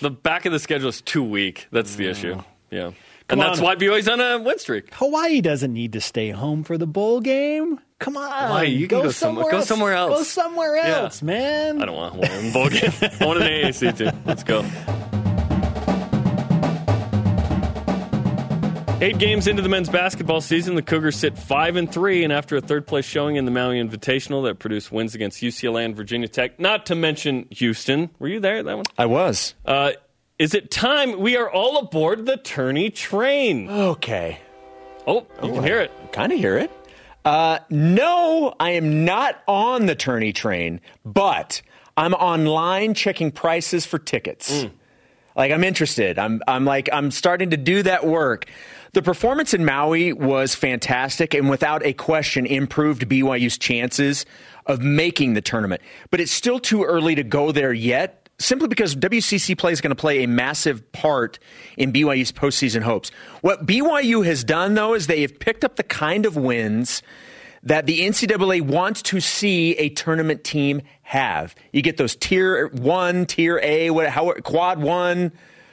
Speaker 3: the back of the schedule is too weak. That's the issue. Yeah.
Speaker 1: Come
Speaker 3: and that's
Speaker 1: on.
Speaker 3: why BYU's on a win streak.
Speaker 1: Hawaii doesn't need to stay home for the bowl game. Come on.
Speaker 3: Hawaii, you can go somewhere- go somewhere else.
Speaker 1: Go somewhere
Speaker 3: Yeah.
Speaker 1: else, man.
Speaker 3: I don't want Hawaii in bowl game. I want an AAC team. Let's go. Eight games into the men's basketball season, the Cougars sit five and three, and after a third place showing in the Maui Invitational that produced wins against UCLA and Virginia Tech, not to mention Houston. Were you there at that one?
Speaker 18: I was.
Speaker 3: Uh, is it time? We are all aboard the tourney train.
Speaker 18: Okay.
Speaker 3: Oh, you can hear it.
Speaker 18: Kind of hear it. Uh, no, I am not on the tourney train, but I'm online checking prices for tickets. Like I'm interested. I'm I'm like I'm starting to do that work. The performance in Maui was fantastic and without a question improved BYU's chances of making the tournament. But it's still too early to go there yet, simply because WCC play is going to play a massive part in BYU's postseason hopes. What BYU has done though is they have picked up the kind of wins that the NCAA wants to see a tournament team have. You get those tier one, tier A, what, how, quad one.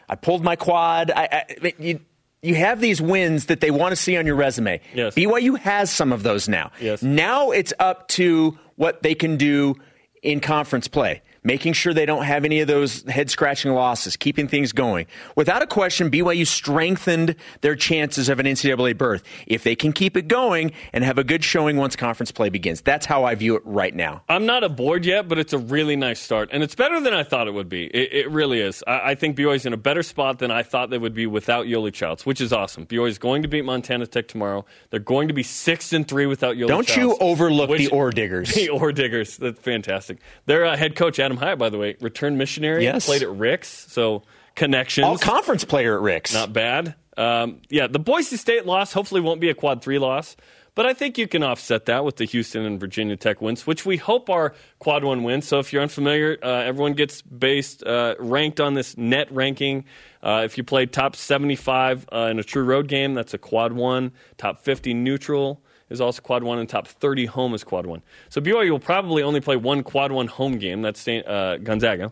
Speaker 18: I pulled my quad. I, I, you, you have these wins that they want to see on your resume.
Speaker 3: Yes.
Speaker 18: BYU has some of those now.
Speaker 3: Yes.
Speaker 18: Now it's up to what they can do in conference play. Making sure they don't have any of those head scratching losses, keeping things going. Without a question, BYU strengthened their chances of an NCAA berth if they can keep it going and have a good showing once conference play begins. That's how I view it right now.
Speaker 3: I'm not aboard yet, but it's a really nice start, and it's better than I thought it would be. It, it really is. I, I think BYU's in a better spot than I thought they would be without Yoli Childs, which is awesome. BYU is going to beat Montana Tech tomorrow. They're going to be six and three without Yoli.
Speaker 18: Don't
Speaker 3: Childs,
Speaker 18: you overlook
Speaker 3: which-
Speaker 18: the ore diggers.
Speaker 3: The ore diggers. That's fantastic. Their uh, head coach Adam Hiatt, by the way, returned missionary.
Speaker 18: Yes.
Speaker 3: played at Rick's, so connections.
Speaker 18: All conference player at Rick's.
Speaker 3: Not bad. Um, yeah, the Boise State loss hopefully won't be a quad three loss, but I think you can offset that with the Houston and Virginia Tech wins, which we hope are quad one wins. So if you're unfamiliar, uh, everyone gets based uh, ranked on this net ranking. Uh, if you play top 75 uh, in a true road game, that's a quad one. Top 50 neutral is also quad one, and top 30 home is quad one. So BYU will probably only play one quad one home game. That's uh, Gonzaga.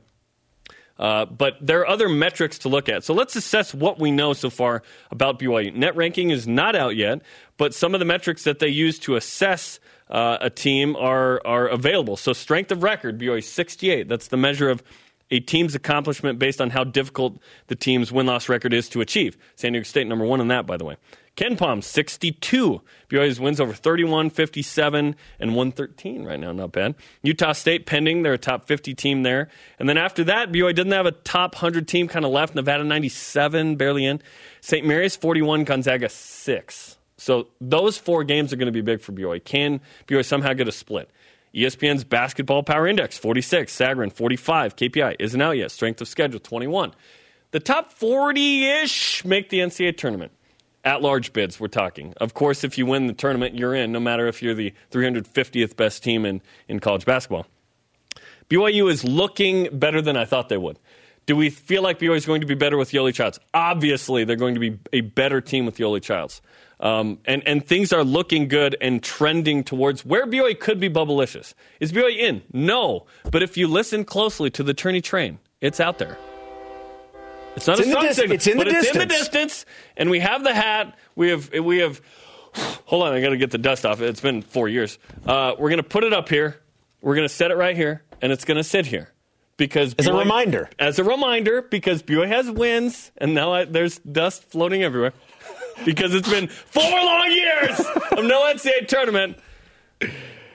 Speaker 3: Uh, but there are other metrics to look at. So let's assess what we know so far about BYU. Net ranking is not out yet, but some of the metrics that they use to assess uh, a team are are available. So strength of record, BYU 68. That's the measure of a team's accomplishment based on how difficult the team's win loss record is to achieve. San Diego State number one in that, by the way. KenPom 62. BYU's wins over 31, 57, and 113 right now. Not bad. Utah State pending. They're a top 50 team there. And then after that, BYU didn't have a top 100 team kind of left. Nevada 97, barely in. St. Mary's 41, Gonzaga 6. So those four games are going to be big for BYU. Can BYU somehow get a split? ESPN's Basketball Power Index 46, Sagarin 45, KPI isn't out yet. Strength of schedule 21. The top 40 ish make the NCAA tournament. At large bids, we're talking. Of course, if you win the tournament, you're in, no matter if you're the 350th best team in, in college basketball. BYU is looking better than I thought they would. Do we feel like BYU is going to be better with Yoeli Childs? Obviously, they're going to be a better team with Yoeli Childs. Um, and, and things are looking good and trending towards where BYU could be bubblicious. Is BYU in? No. But if you listen closely to the tourney train, it's out there. It's not
Speaker 18: It's
Speaker 3: a strong
Speaker 18: dis-
Speaker 3: signal,
Speaker 18: it's in the
Speaker 3: but it's in the
Speaker 18: distance.
Speaker 3: distance, and we have the hat. We have we have. Hold on, I got to get the dust off. It's been four years. Uh, we're gonna put it up here. We're gonna set it right here, and it's gonna sit here because
Speaker 18: As a reminder.
Speaker 3: As a reminder, because BYU has wins, and now I, there's dust floating everywhere. because it's been four long years of no NCAA tournament.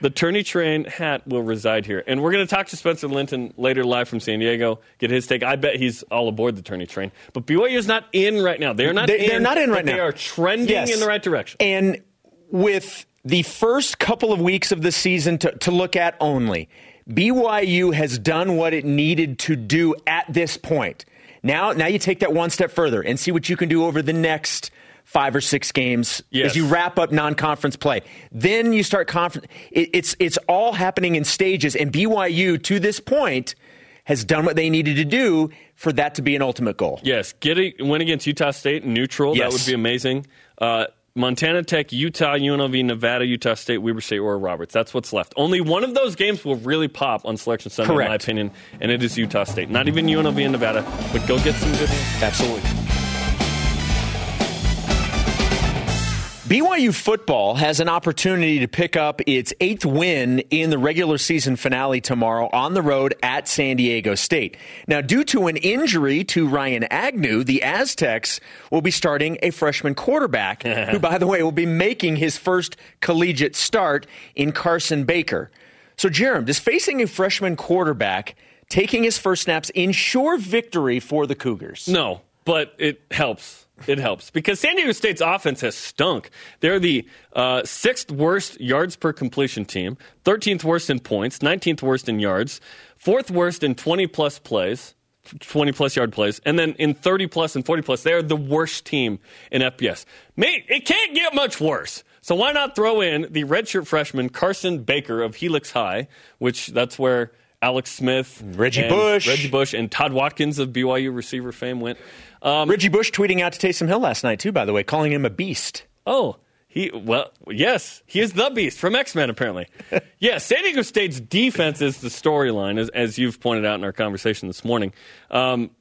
Speaker 3: The tourney train hat will reside here. And we're going to talk to Spencer Linton later live from San Diego, get his take. I bet he's all aboard the tourney train. But BYU is not in right now. They're not
Speaker 18: They-
Speaker 3: in.
Speaker 18: they're not in right
Speaker 3: They are trending
Speaker 18: Yes.
Speaker 3: in the right direction.
Speaker 18: And with the first couple of weeks of the season to, to look at only, BYU has done what it needed to do at this point. Now, now you take that one step further and see what you can do over the next five or six games
Speaker 3: Yes.
Speaker 18: as you wrap up non-conference play. Then you start conference. It, it's it's all happening in stages, and BYU to this point has done what they needed to do for that to be an ultimate goal.
Speaker 3: Yes, get a win against Utah State neutral. That would be amazing. Uh, Montana Tech, Utah, UNLV, Nevada, Utah State, Weber State, Oral Roberts. That's what's left. Only one of those games will really pop on Selection Sunday, in my opinion, and it is Utah State. Not even UNLV and Nevada, but go get some good.
Speaker 18: Absolutely. BYU football has an opportunity to pick up its eighth win in the regular season finale tomorrow on the road at San Diego State. Now, due to an injury to Ryan Agnew, the Aztecs will be starting a freshman quarterback, who, by the way, will be making his first collegiate start in Carson Baker. So, Jarom, does facing a freshman quarterback taking his first snaps ensure victory for the Cougars?
Speaker 3: No, but it helps. It helps because San Diego State's offense has stunk. They're the uh, sixth worst yards per completion team, 13th worst in points, 19th worst in yards, fourth worst in 20 plus plays, 20 plus yard plays, and then in 30 plus and 40 plus, they're the worst team in FBS. May, it can't get much worse. So why not throw in the redshirt freshman Carson Baker of Helix High, which that's where Alex Smith,
Speaker 18: Reggie Bush.
Speaker 3: Reggie Bush, and Todd Watkins of BYU receiver fame went. Um,
Speaker 18: Reggie Bush tweeting out to Taysom Hill last night, too, by the way, calling him a beast.
Speaker 3: Oh, he well, yes, he is the beast from X Men. Apparently, yeah. San Diego State's defense is the storyline, as, as you've pointed out in our conversation this morning. Um,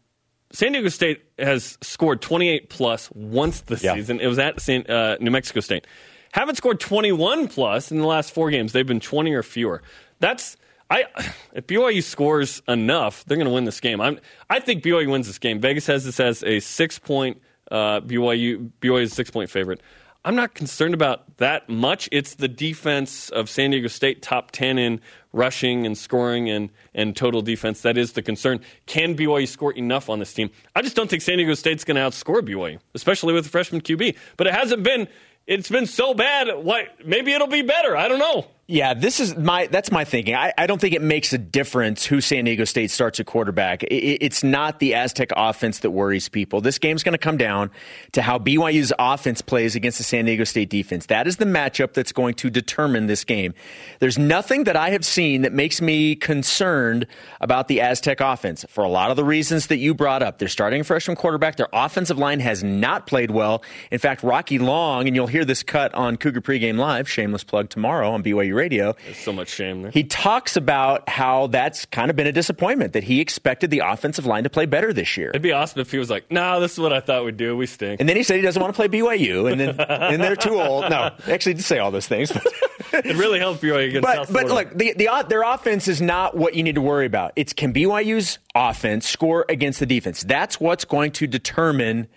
Speaker 3: San Diego State has scored 28 plus once this
Speaker 18: Yeah.
Speaker 3: season. It was at San, uh, New Mexico State. Haven't scored 21 plus in the last four games. They've been 20 or fewer. That's I if BYU scores enough, they're going to win this game. I'm I think BYU wins this game. Vegas has this as a six point uh, BYU BYU is a six point favorite. I'm not concerned about that much. It's the defense of San Diego State, top 10 in rushing and scoring and, and total defense. That is the concern. Can BYU score enough on this team? I just don't think San Diego State's going to outscore BYU, especially with the freshman QB. But it hasn't been, it's been so bad. What, maybe it'll be better. I don't know.
Speaker 18: Yeah, this is my that's my thinking. I, I don't think it makes a difference who San Diego State starts at quarterback. It, it's not the Aztec offense that worries people. This game's going to come down to how BYU's offense plays against the San Diego State defense. That is the matchup that's going to determine this game. There's nothing that I have seen that makes me concerned about the Aztec offense for a lot of the reasons that you brought up. They're starting a freshman quarterback. Their offensive line has not played well. In fact, Rocky Long, and you'll hear this cut on Cougar Pregame Live, shameless plug tomorrow on BYU radio.
Speaker 3: There's so much shame there.
Speaker 18: He talks about how that's kind of been a disappointment that he expected the offensive line to play better this year.
Speaker 3: It'd be awesome if he was like, "No, this is what I thought we'd do. We stink."
Speaker 18: And then he said he doesn't want to play BYU, and then and they're too old. No, actually, to say all those things.
Speaker 3: it really helped BYU against
Speaker 18: but,
Speaker 3: South
Speaker 18: but
Speaker 3: Florida.
Speaker 18: look, the, the their offense is not what you need to worry about. It's can BYU's offense score against the defense? That's what's going to determine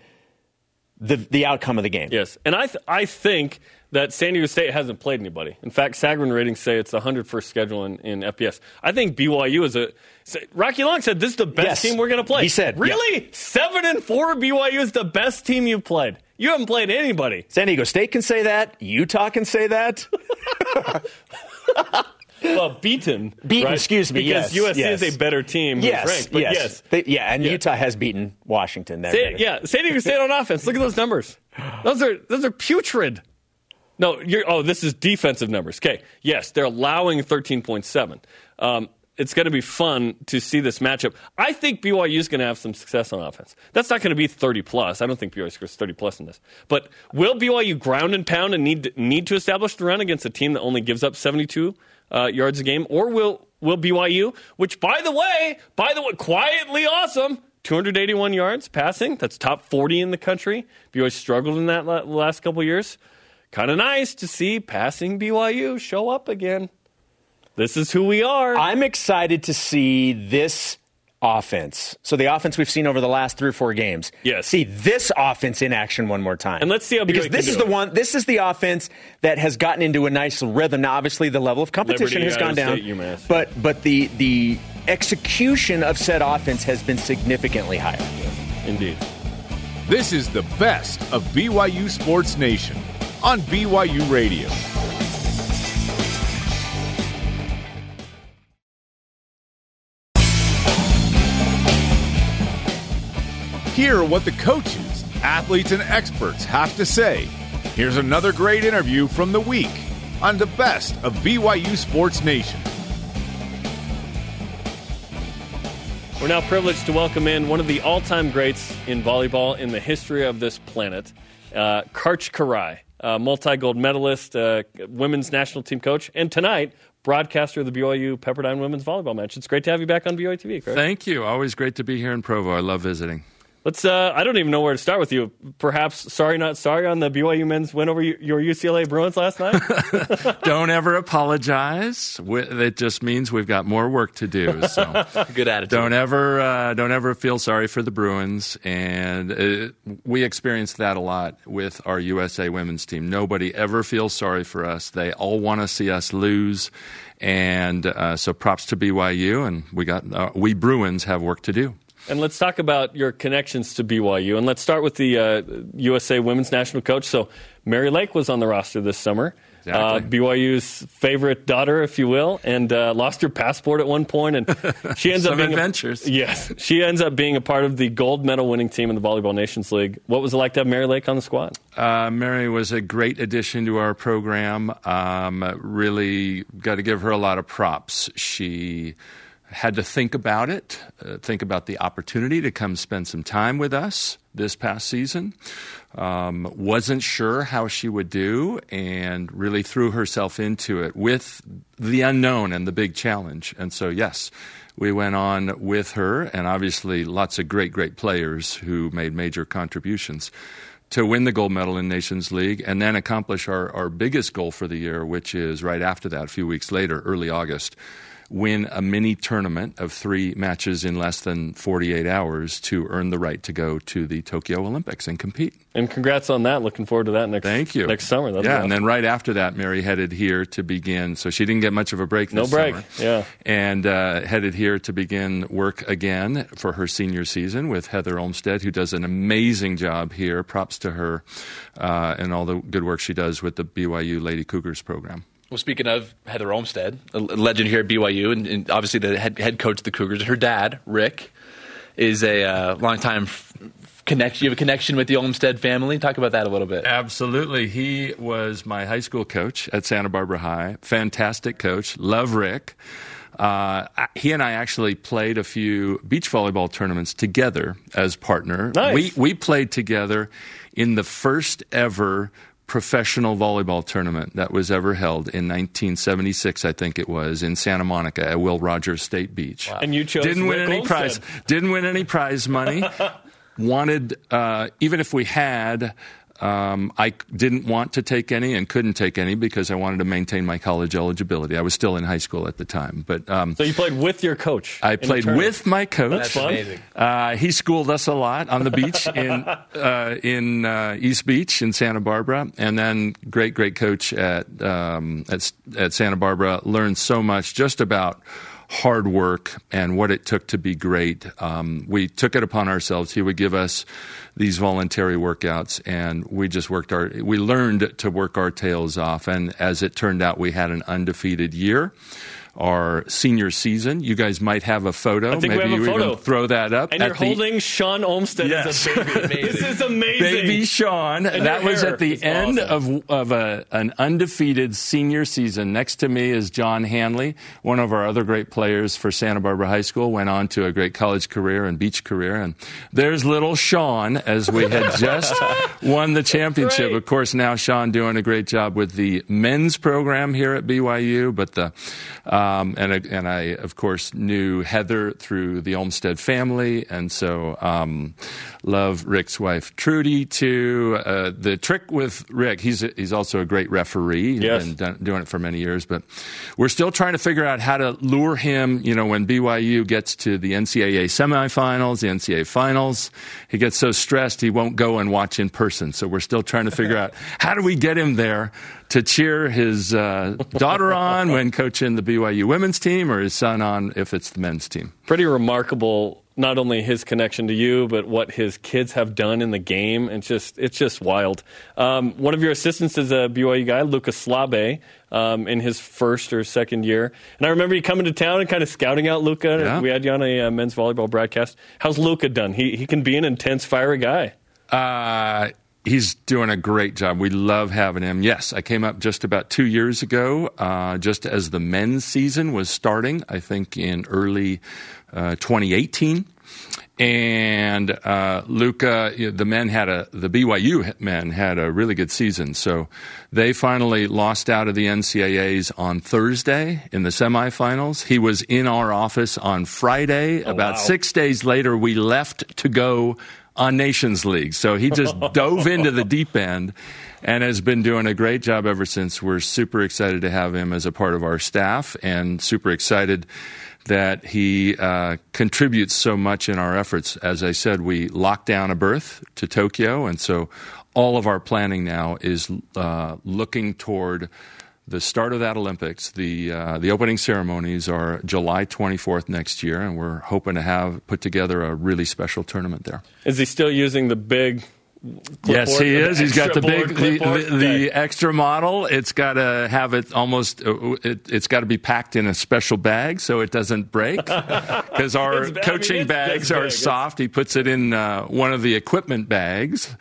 Speaker 18: the the outcome of the game.
Speaker 3: Yes, and I th- I think that San Diego State hasn't played anybody. In fact, Sagarin ratings say it's the 101st schedule in, in FBS. I think BYU is a. Rocky Long said this is the best
Speaker 18: Yes.
Speaker 3: team we're going to play.
Speaker 18: He said, yeah.
Speaker 3: really, seven and four. BYU is the best team you've played. You haven't played anybody.
Speaker 18: San Diego State can say that. Utah can say that.
Speaker 3: Well, beaten.
Speaker 18: Beaten,
Speaker 3: right?
Speaker 18: excuse me.
Speaker 3: Because
Speaker 18: yes,
Speaker 3: USC
Speaker 18: yes.
Speaker 3: is a better team.
Speaker 18: Yes,
Speaker 3: ranked, but
Speaker 18: yes,
Speaker 3: yes.
Speaker 18: They- yeah, and
Speaker 3: Yeah.
Speaker 18: Utah has beaten Washington.
Speaker 3: San, yeah, San Diego State on offense. Look at those numbers. Those are those are putrid. No, you're, oh, this is defensive numbers. Okay, yes, they're allowing thirteen point seven. Um, it's going to be fun to see this matchup. I think BYU is going to have some success on offense. That's not going to be thirty plus. I don't think BYU scores thirty plus in this. But will BYU ground and pound and need need to establish the run against a team that only gives up seventy two uh, yards a game, or will will BYU, which by the way, by the way, quietly awesome. 281 yards passing. That's top 40 in the country. BYU struggled in that last couple years. Kind of nice to see passing BYU show up again. This is who we are.
Speaker 18: I'm excited to see this offense. So the offense we've seen over the last three or four games.
Speaker 3: Yes.
Speaker 18: See this offense in action one more time.
Speaker 3: And let's see how
Speaker 18: because
Speaker 3: BYU
Speaker 18: this
Speaker 3: can
Speaker 18: is
Speaker 3: do
Speaker 18: the
Speaker 3: it.
Speaker 18: one. This is the offense that has gotten into a nice rhythm. Now, obviously, the level of competition
Speaker 3: Liberty,
Speaker 18: has gone
Speaker 3: Iowa
Speaker 18: down,
Speaker 3: UMass.
Speaker 18: but but the the execution of said offense has been significantly higher.
Speaker 3: Indeed.
Speaker 4: This is the best of BYU Sports Nation on BYU Radio. Hear what the coaches, athletes, and experts have to say. Here's another great interview from the week on the best of BYU Sports Nation.
Speaker 3: We're now privileged to welcome in one of the all time greats in volleyball in the history of this planet, uh, Karch Kiraly, uh, multi gold medalist, uh, women's national team coach, and tonight, broadcaster of the BYU Pepperdine women's volleyball match. It's great to have you back on BYU TV.
Speaker 19: Thank you. Always great to be here in Provo. I love visiting.
Speaker 3: Let's. Uh, I don't even know where to start with you. Perhaps sorry, not sorry on the BYU men's win over your UCLA Bruins last night.
Speaker 19: Don't ever apologize. It just means we've got more work to do. So
Speaker 12: Good attitude.
Speaker 19: don't ever, uh, don't ever feel sorry for the Bruins. And uh, we experienced that a lot with our USA women's team. Nobody ever feels sorry for us. They all want to see us lose. And uh, so props to BYU. And we got uh, we Bruins have work to do.
Speaker 3: And let's talk about your connections to BYU. And let's start with the uh, USA women's national coach. So, Mary Lake was on the roster this summer. Uh, BYU's favorite daughter, if you will, and uh, lost her passport at one point, and she ends up
Speaker 19: Some
Speaker 3: being
Speaker 19: adventures.
Speaker 3: A, yes, she ends up being a part of the gold medal winning team in the Volleyball Nations League. What was it like to have Mary Lake on the squad?
Speaker 19: Uh, Mary was a great addition to our program. Um, really got to give her a lot of props. She had to think about it, uh, think about the opportunity to come spend some time with us this past season. Um, wasn't sure how she would do and really threw herself into it with the unknown and the big challenge. And so, yes, we went on with her, and obviously lots of great, great players who made major contributions to win the gold medal in Nations League and then accomplish our, our biggest goal for the year, which is right after that, a few weeks later, early August. Win a mini tournament of three matches in less than 48 hours to earn the right to go to the Tokyo Olympics and compete.
Speaker 3: And congrats on that. Looking forward to that next.
Speaker 19: Thank you.
Speaker 3: Next summer. That'll be
Speaker 19: yeah,
Speaker 3: awesome.
Speaker 19: and then right after that, Mary headed here to begin. So she didn't get much of a break.
Speaker 3: No break,
Speaker 19: summer.
Speaker 3: yeah.
Speaker 19: and uh, headed here to begin work again for her senior season with Heather Olmstead, who does an amazing job here. Props to her uh, and all the good work she does with the BYU Lady Cougars program.
Speaker 16: Well, speaking of Heather Olmstead, a legend here at BYU, and, and obviously the head, head coach of the Cougars, her dad, Rick, is a uh, longtime f- connection. You have a connection with the Olmstead family. Talk about that a little bit.
Speaker 19: Absolutely. He was my high school coach at Santa Barbara High. Fantastic coach. Love Rick. Uh, he and I actually played a few beach volleyball tournaments together as partner.
Speaker 3: Nice.
Speaker 19: We we played together in the first ever professional volleyball tournament that was ever held in 1976, I think it was, in Santa Monica at Will Rogers State Beach.
Speaker 3: And you chose
Speaker 19: didn't win any prize. Didn't win any prize money. Wanted uh, even if we had. Um, I didn't want to take any and couldn't take any because I wanted to maintain my college eligibility. I was still in high school at the time, but um,
Speaker 3: So you played with your coach.
Speaker 19: I played with my coach.
Speaker 3: That's fun. amazing.
Speaker 19: Uh, he schooled us a lot on the beach in uh, in uh, East Beach in Santa Barbara, and then great great coach at um, at at Santa Barbara. Learned so much just about hard work and what it took to be great. Um, we took it upon ourselves. He would give us these voluntary workouts, and we just worked our. We learned to work our tails off, and as it turned out, we had an undefeated year. Our senior season. You guys might have a photo.
Speaker 3: I think
Speaker 19: Maybe
Speaker 3: we have a photo.
Speaker 19: even throw that up.
Speaker 3: And you're
Speaker 19: the-
Speaker 3: holding Shawn Olmstead
Speaker 19: Yes.
Speaker 3: as a baby. this is amazing.
Speaker 19: Baby Shawn.
Speaker 3: And
Speaker 19: that was at the end
Speaker 3: awesome.
Speaker 19: of of a, an undefeated senior season. Next to me is John Hanley, one of our other great players for Santa Barbara High School. Went on to a great college career and beach career. And there's little Shawn as we had just won the championship.
Speaker 3: Great.
Speaker 19: Of course, now Shawn doing a great job with the men's program here at BYU. But the uh, um, and I- and I of course knew Heather through the Olmstead family, and so um, love Rick's wife Trudy too. Uh, the trick with Rick, he's a, he's also a great referee. He's
Speaker 3: Yes.
Speaker 19: been done, doing it for many years, but we're still trying to figure out how to lure him. You know, when BYU gets to the NCAA semifinals, the NCAA finals, he gets so stressed he won't go and watch in person. So we're still trying to figure out how do we get him there to cheer his uh, daughter on when coaching the BYU women's team, or his son on if it's the men's team.
Speaker 3: Pretty remarkable. Not only his connection to you, but what his kids have done in the game. It's just, it's just wild. Um, one of your assistants is a BYU guy, Luka Slabe, um, in his first or second year. And I remember you coming to town and kind of scouting out Luka.
Speaker 19: Yeah.
Speaker 3: We had you on a uh, men's volleyball broadcast. How's Luka done? He he can be an intense, fiery guy.
Speaker 19: Uh, he's doing a great job. We love having him. Yes, I came up just about two years ago, uh, just as the men's season was starting, I think in early uh, 2018. And uh, Luka, the men had a the BYU men had a really good season. So they finally lost out of the NCAA's on Thursday in the semifinals. He was in our office on Friday. About
Speaker 3: wow.
Speaker 19: six days later, we left to go on Nations League. So he just dove into the deep end and has been doing a great job ever since. We're super excited to have him as a part of our staff and super excited that he uh, contributes so much in our efforts. As I said, we locked down a berth to Tokyo, and so all of our planning now is uh, looking toward the start of that Olympics. The uh, the opening ceremonies are July 24th next year, and we're hoping to have put together a really special tournament there.
Speaker 3: Is he still using the big?
Speaker 19: Yes, he is. He's got the big, the, the, the extra model. It's got to have it almost. uh, It, it's got to be packed in a special bag so it doesn't break. Because our
Speaker 3: It's- I mean,
Speaker 19: coaching bags are
Speaker 3: big.
Speaker 19: soft. He puts it in uh, one of the equipment bags.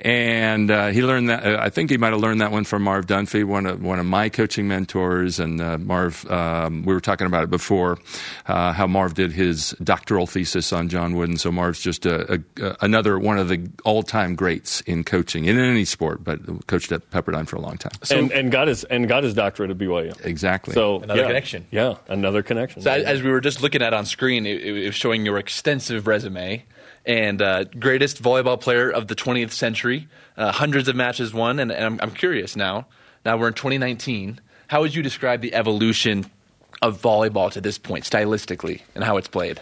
Speaker 19: And uh, he learned that. Uh, I think he might have learned that one from Marv Dunphy, one of one of my coaching mentors. And uh, Marv, um, we were talking about it before, uh, how Marv did his doctoral thesis on John Wooden. So Marv's just a, a, another one of the all-time greats in coaching in any sport, but coached at Pepperdine for a long time.
Speaker 3: and, and got his and got his doctorate at BYU.
Speaker 19: Exactly.
Speaker 3: So
Speaker 16: Another
Speaker 3: yeah.
Speaker 16: connection.
Speaker 3: Yeah, another connection.
Speaker 16: So as, as we were just looking at on screen, it, it was showing your extensive resume and uh, greatest volleyball player of the 20th century, uh, hundreds of matches won. And, and I'm, I'm curious now. Now we're in 2019. How would you describe the evolution of volleyball to this point, stylistically, and how it's played?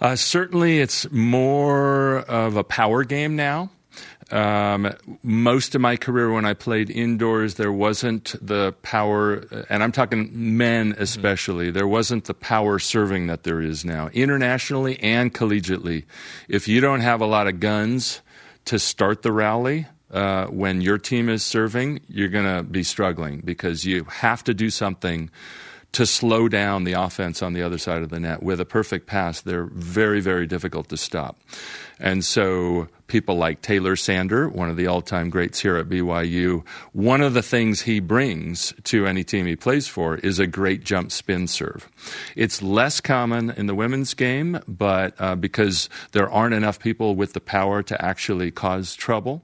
Speaker 19: Uh, certainly, it's more of a power game now. Um, most of my career, when I played indoors, there wasn't the power, and I'm talking men especially, there wasn't the power serving that there is now, internationally and collegiately. If you don't have a lot of guns to start the rally, uh, when your team is serving, you're going to be struggling because you have to do something to slow down the offense on the other side of the net. With a perfect pass, they're very, very difficult to stop. And so people like Taylor Sander, one of the all time greats here at BYU, one of the things he brings to any team he plays for is a great jump spin serve. It's less common in the women's game, but uh, because there aren't enough people with the power to actually cause trouble.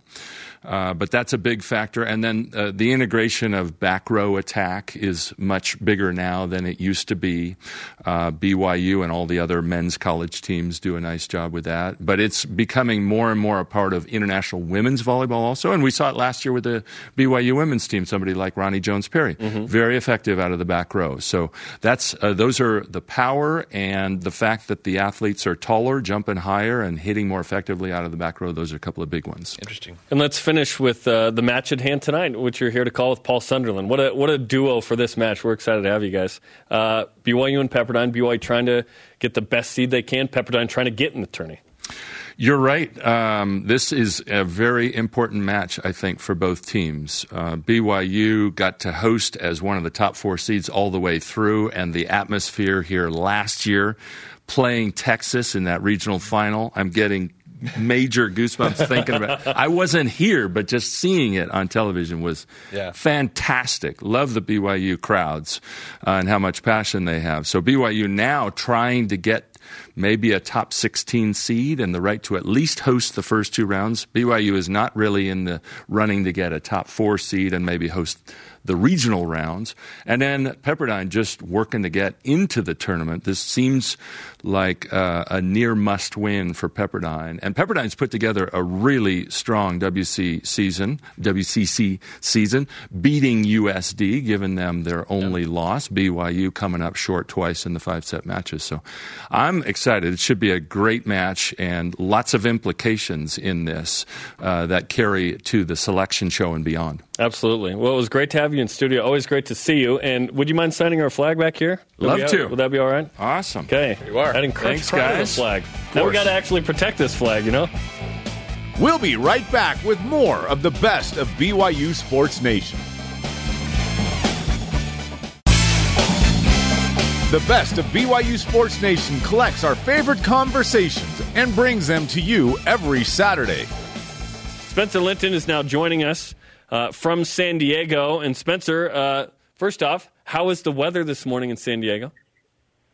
Speaker 19: Uh, but that's a big factor. And then uh, the integration of back row attack is much bigger now than it used to be. Uh, BYU and all the other men's college teams do a nice job with that. But it's becoming more and more a part of international women's volleyball also. And we saw it last year with the BYU women's team, somebody like Roni Jones Perry. Mm-hmm. Very effective out of the back row. So that's uh, those are the power and the fact that the athletes are taller, jumping higher, and hitting more effectively out of the back row. Those are a couple of big ones.
Speaker 3: Interesting. And let's finish finish with uh, the match at hand tonight, which you're here to call with Paul Sunderland. What a what a duo for this match. We're excited to have you guys. Uh, BYU and Pepperdine. BYU trying to get the best seed they can. Pepperdine trying to get in the tourney.
Speaker 19: You're right. Um, this is a very important match, I think, for both teams. Uh, BYU got to host as one of the top four seeds all the way through, and the atmosphere here last year, playing Texas in that regional final, I'm getting major goosebumps thinking about it. I wasn't here, but just seeing it on television was yeah. fantastic. Love the BYU crowds uh, and how much passion they have. So BYU now trying to get maybe a top 16 seed and the right to at least host the first two rounds. BYU is not really in the running to get a top four seed and maybe host the regional rounds. And then Pepperdine just working to get into the tournament. This seems like uh, a near must win for Pepperdine. And Pepperdine's put together a really strong WC season, WCC season, beating USD, giving them their only yep. loss. BYU coming up short twice in the five set matches. So I'm excited. It should be a great match and lots of implications in this uh, that carry to the selection show and beyond.
Speaker 3: Absolutely. Well, it was great to have you in studio. Always great to see you. And would you mind signing our flag back here?
Speaker 19: Would Love to.
Speaker 3: Would that be all right?
Speaker 19: Awesome.
Speaker 3: Okay.
Speaker 16: you are.
Speaker 3: Adding
Speaker 19: Thanks, guys.
Speaker 3: flag. Now we got to actually protect this flag, you know?
Speaker 4: We'll be right back with more of the best of BYU Sports Nation. The best of BYU Sports Nation collects our favorite conversations and brings them to you every Saturday.
Speaker 3: Spencer Linton is now joining us uh, from San Diego. And Spencer, uh, first off, how is the weather this morning in San Diego?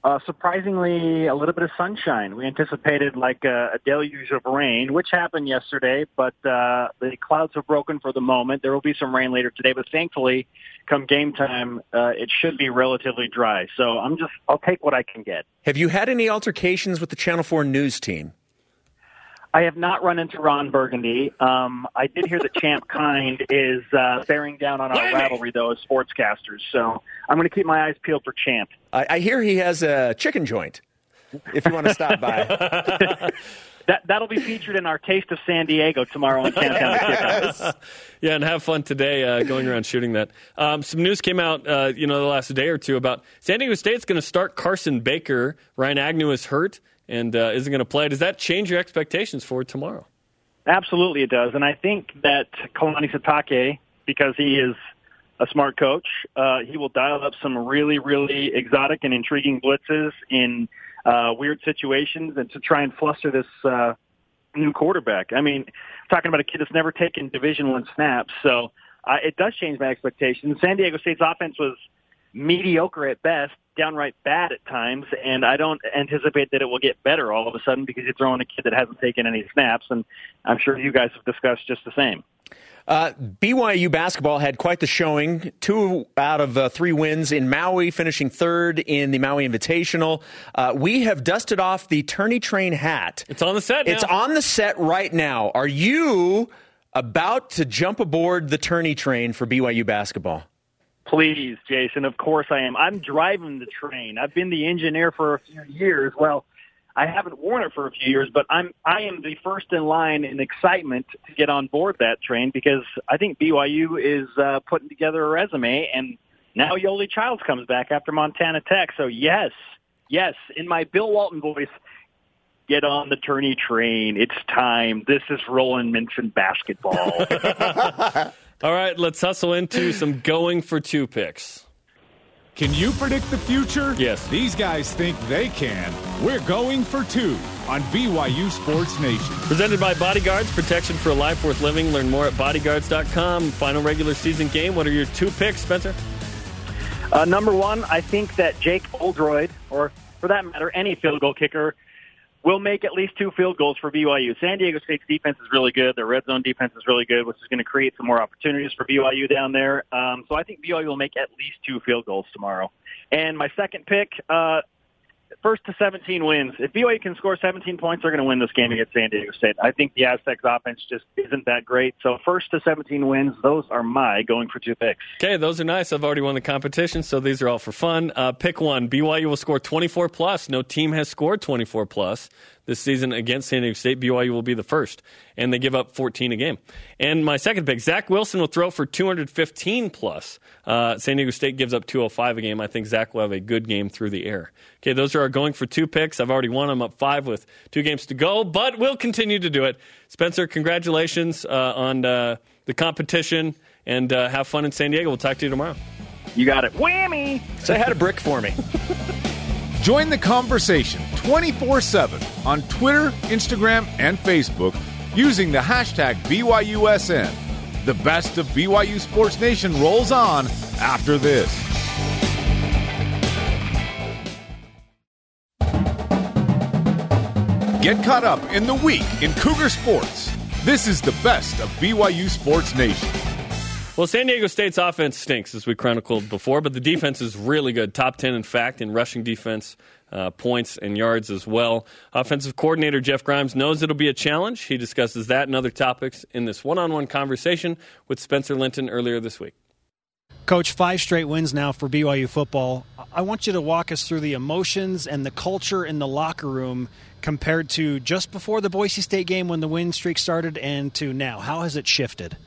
Speaker 20: Uh, surprisingly, a little bit of sunshine. We anticipated like a, a deluge of rain, which happened yesterday, but uh, the clouds have broken for the moment. There will be some rain later today, but thankfully, come game time, uh, it should be relatively dry. So I'm just, I'll take what I can get.
Speaker 18: Have you had any altercations with the Channel 4 news team?
Speaker 20: I have not run into Ron Burgundy. Um, I did hear that Champ Kind is uh, bearing down on our rivalry, though, as sportscasters. So I'm going to keep my eyes peeled for Champ.
Speaker 18: I, I hear he has a chicken joint. If you want to stop by.
Speaker 20: that that'll be featured in our Taste of San Diego tomorrow on
Speaker 3: yes. Yeah, and have fun today uh, going around shooting that. Um, some news came out, uh, you know, the last day or two about San Diego State's going to start Carson Baker. Ryan Agnew is hurt and uh, isn't going to play. Does that change your expectations for tomorrow?
Speaker 20: Absolutely, it does. And I think that Kalani Sitake, because he is a smart coach, uh, he will dial up some really, really exotic and intriguing blitzes in uh, weird situations and to try and fluster this uh, new quarterback. I mean, talking about a kid that's never taken Division One snaps, so uh, it does change my expectations. San Diego State's offense was mediocre at best, downright bad at times, and I don't anticipate that it will get better all of a sudden because you're throwing a kid that hasn't taken any snaps, and I'm sure you guys have discussed just the same.
Speaker 18: Uh, BYU basketball had quite the showing. Two out of uh, three wins in Maui, finishing third in the Maui Invitational. Uh, we have dusted off the tourney train hat.
Speaker 3: It's on the set.
Speaker 18: Now. It's on the set right now. Are you about to jump aboard the tourney train for BYU basketball?
Speaker 20: Please, Jason. Of course I am. I'm driving the train. I've been the engineer for a few years. Well, I haven't worn it for a few years, but I'm I am the first in line in excitement to get on board that train because I think BYU is uh, putting together a resume, and now Yoeli Childs comes back after Montana Tech. So yes, yes, in my Bill Walton voice, get on the tourney train. It's time. This is Roland Minson basketball.
Speaker 3: All right, let's hustle into some going for two picks.
Speaker 4: Can you predict the future?
Speaker 3: Yes.
Speaker 4: These guys think they can. We're going for two on BYU Sports Nation.
Speaker 3: Presented by Bodyguards, protection for a life worth living. Learn more at bodyguards.com. Final regular season game. What are your two picks, Spencer?
Speaker 20: Uh, number one, I think that Jake Oldroyd, or for that matter, any field goal kicker, will make at least two field goals for BYU. San Diego State's defense is really good. Their red zone defense is really good, which is going to create some more opportunities for BYU down there. Um, so I think BYU will make at least two field goals tomorrow. And my second pick, uh, first to 17 wins. If BYU can score 17 points, they're going to win this game against San Diego State. I think the Aztecs offense just isn't that great. So first to 17 wins, those are my going for two picks.
Speaker 3: Okay, those are nice. I've already won the competition, so these are all for fun. Uh, pick one. BYU will score 24 plus. No team has scored 24 plus this season against San Diego State. BYU will be the first, and they give up 14 a game. And my second pick, Zach Wilson will throw for 215 plus. Uh, San Diego State gives up 205 a game. I think Zach will have a good game through the air. Okay, those are our going for two picks. I've already won. I'm up five with two games to go, but we'll continue to do it. Spencer, congratulations uh, on uh, the competition, and uh, have fun in San Diego. We'll talk to you tomorrow.
Speaker 20: You got it. Whammy!
Speaker 18: Say hi to Brick for me.
Speaker 4: Join the conversation 24 7 on Twitter, Instagram, and Facebook using the hashtag BYUSN. The best of BYU Sports Nation rolls on after this. Get caught up in the week in Cougar Sports. This is the best of BYU Sports Nation.
Speaker 3: Well, San Diego State's offense stinks, as we chronicled before, but the defense is really good. Top 10, in fact, in rushing defense, uh, points, and yards as well. Offensive coordinator Jeff Grimes knows it'll be a challenge. He discusses that and other topics in this one on one conversation with Spencer Linton earlier this week.
Speaker 1: Coach, five straight wins now for BYU football. I want you to walk us through the emotions and the culture in the locker room compared to just before the Boise State game when the win streak started and to now. How has it shifted?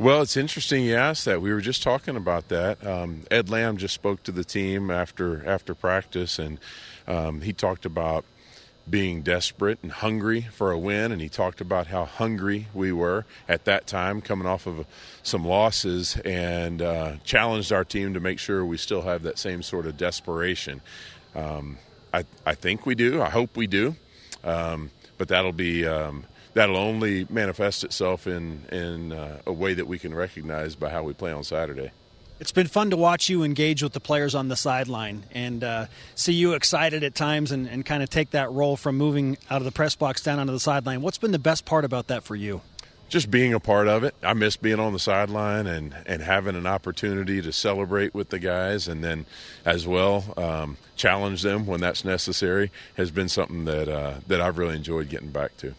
Speaker 21: Well, it's interesting you asked that. We were just talking about that. Um, Ed Lamb just spoke to the team after after practice, and um, he talked about being desperate and hungry for a win, and he talked about how hungry we were at that time, coming off of some losses, and uh, challenged our team to make sure we still have that same sort of desperation. Um, I, I think we do. I hope we do, um, but that'll be um, that'll only manifest itself in in uh, a way that we can recognize by how we play on Saturday.
Speaker 1: It's been fun to watch you engage with the players on the sideline and uh, see you excited at times and, and kind of take that role from moving out of the press box down onto the sideline. What's been the best part about that for you?
Speaker 21: Just being a part of it. I miss being on the sideline and, and having an opportunity to celebrate with the guys and then as well um, challenge them when that's necessary has been something that, uh, that I've really enjoyed getting back to.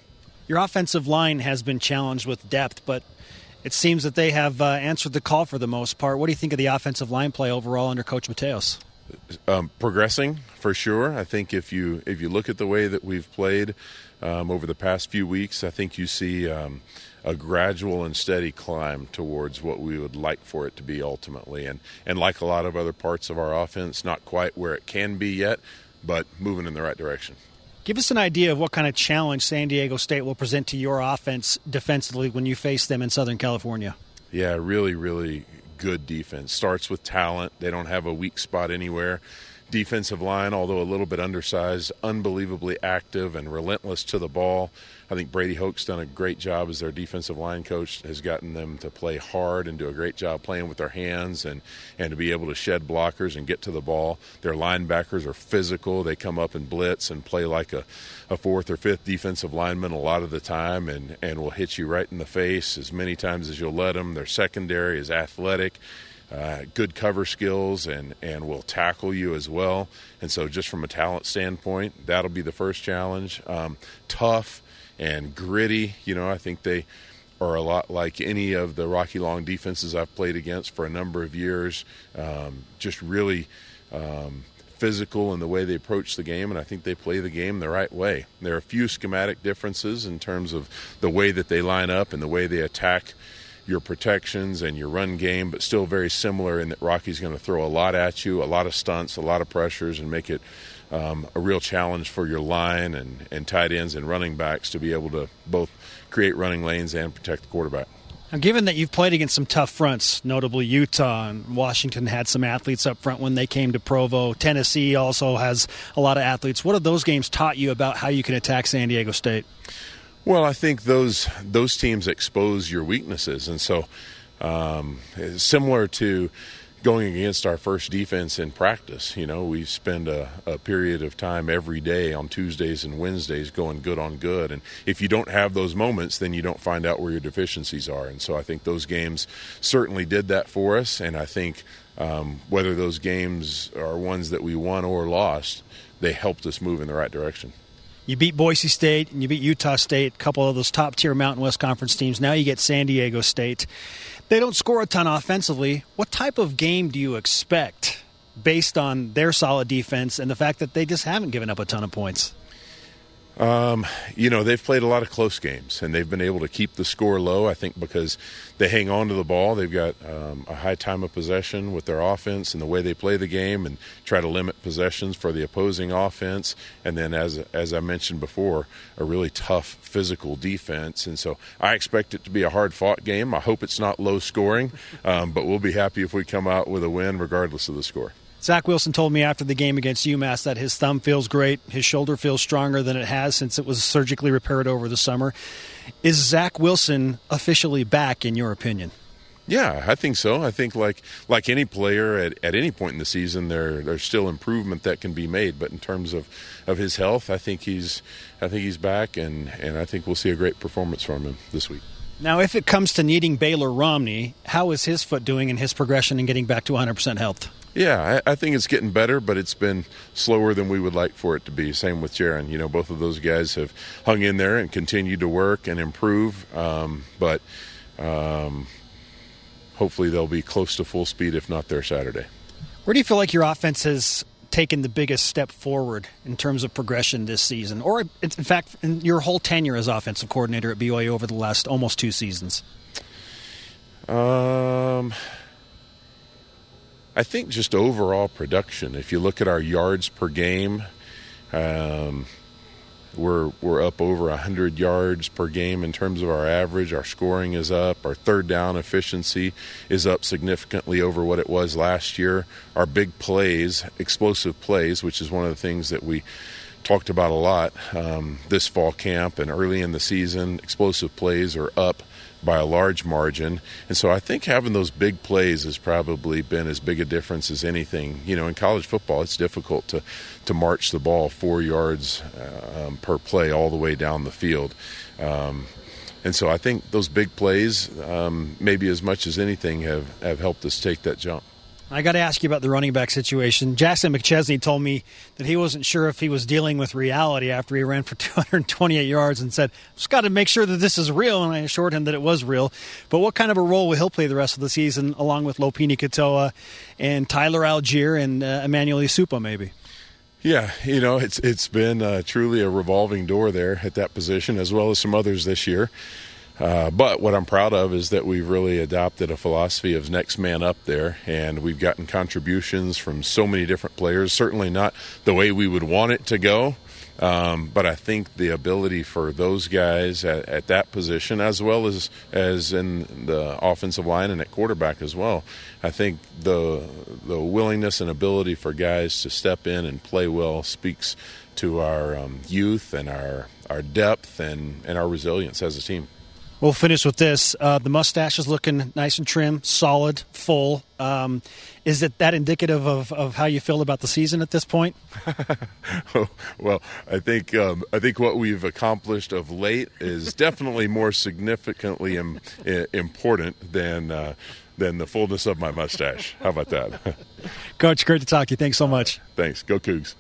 Speaker 1: Your offensive line has been challenged with depth, but it seems that they have uh, answered the call for the most part. What do you think of the offensive line play overall under Coach Mateos?
Speaker 21: Um, progressing for sure. I think if you if you look at the way that we've played um, over the past few weeks, I think you see um, a gradual and steady climb towards what we would like for it to be ultimately. And and like a lot of other parts of our offense, not quite where it can be yet, but moving in the right direction.
Speaker 1: Give us an idea of what kind of challenge San Diego State will present to your offense defensively when you face them in Southern California.
Speaker 21: Yeah, really, really good defense. Starts with talent. They don't have a weak spot anywhere. Defensive line, although a little bit undersized, unbelievably active and relentless to the ball. I think Brady Hoke's done a great job as their defensive line coach, has gotten them to play hard and do a great job playing with their hands and, and to be able to shed blockers and get to the ball. Their linebackers are physical. They come up and blitz and play like a, a fourth or fifth defensive lineman a lot of the time and, and will hit you right in the face as many times as you'll let them. Their secondary is athletic. Uh, good cover skills and, and will tackle you as well. And so, just from a talent standpoint, that'll be the first challenge. Um, tough, and gritty. You know, I think they are a lot like any of the Rocky Long defenses I've played against for a number of years. Um, just really um, physical in the way they approach the game, and I think they play the game the right way. There are a few schematic differences in terms of the way that they line up and the way they attack your protections and your run game, but still very similar in that Rocky's going to throw a lot at you, a lot of stunts, a lot of pressures, and make it um, a real challenge for your line and, and tight ends and running backs to be able to both create running lanes and protect the quarterback.
Speaker 1: Now, given that you've played against some tough fronts, notably Utah and Washington had some athletes up front when they came to Provo. Tennessee also has a lot of athletes. What have those games taught you about how you can attack San Diego State?
Speaker 21: Well, I think those those teams expose your weaknesses, and so um, similar to going against our first defense in practice. You know, we spend a, a, period of time every day on Tuesdays and Wednesdays going good on good. And if you don't have those moments, then you don't find out where your deficiencies are. And so I think those games certainly did that for us. And I think um, whether those games are ones that we won or lost, they helped us move in the right direction.
Speaker 1: You beat Boise State and you beat Utah State, a couple of those top tier Mountain West Conference teams. Now you get San Diego State. They don't score a ton offensively. What type of game do you expect based on their solid defense and the fact that they just haven't given up a ton of points?
Speaker 21: Um, you know, they've played a lot of close games and they've been able to keep the score low, I think, because they hang on to the ball. They've got um, a high time of possession with their offense and the way they play the game and try to limit possessions for the opposing offense. And then, as, as I mentioned before, a really tough physical defense. And so I expect it to be a hard fought game. I hope it's not low scoring, um, but we'll be happy if we come out with a win regardless of the score.
Speaker 1: Zach Wilson told me after the game against UMass that his thumb feels great. His shoulder feels stronger than it has since it was surgically repaired over the summer. Is Zach Wilson officially back, in your opinion?
Speaker 21: Yeah, I think so. I think like like any player at, at any point in the season, there there's still improvement that can be made. But in terms of, of his health, I think he's I think he's back, and, and I think we'll see a great performance from him this week.
Speaker 1: Now, if it comes to needing Baylor Romney, how is his foot doing in his progression and getting back to 100% health?
Speaker 21: Yeah, I, I, think it's getting better, but it's been slower than we would like for it to be. Same with Jaren. You know, both of those guys have hung in there and continued to work and improve. Um, but um, hopefully they'll be close to full speed, if not there Saturday.
Speaker 1: Where do you feel like your offense has taken the biggest step forward in terms of progression this season, or in fact, in your whole tenure as offensive coordinator at BYU over the last almost two seasons?
Speaker 21: Um. I think just overall production. If you look at our yards per game, um, we're we're up over hundred yards per game in terms of our average. Our scoring is up. Our third down efficiency is up significantly over what it was last year. Our big plays, explosive plays, which is one of the things that we talked about a lot um, this fall camp and early in the season. Explosive plays are up by a large margin. And so I think having those big plays has probably been as big a difference as anything. You know, in college football, it's difficult to, to march the ball four yards uh, um, per play all the way down the field. Um, and so I think those big plays, um, maybe as much as anything, have, have helped us take that jump.
Speaker 1: I got to ask you about the running back situation. Jackson McChesney told me that he wasn't sure if he was dealing with reality after he ran for 228 yards and said, just got to make sure that this is real. And I assured him that it was real. But what kind of a role will he play the rest of the season along with Lopini Katoa and Tyler Allgeier and uh, Emmanuel Esukpa, maybe?
Speaker 21: Yeah, you know, it's it's been uh, truly a revolving door there at that position, as well as some others this year. Uh, but what I'm proud of is that we've really adopted a philosophy of next man up there, and we've gotten contributions from so many different players. Certainly not the way we would want it to go, um, but I think the ability for those guys at, at, that position, as well as as in the offensive line and at quarterback as well, I think the the willingness and ability for guys to step in and play well speaks to our um, youth and our our depth and, and our resilience as a team.
Speaker 1: We'll finish with this. Uh, the mustache is looking nice and trim, solid, full. Um, is it that indicative of, of how you feel about the season at this point?
Speaker 21: well, I think um, I think what we've accomplished of late is definitely more significantly Im- important than uh, than the fullness of my mustache. How about that,
Speaker 1: Coach? Great to talk to you. Thanks so much.
Speaker 21: Thanks. Go Cougs.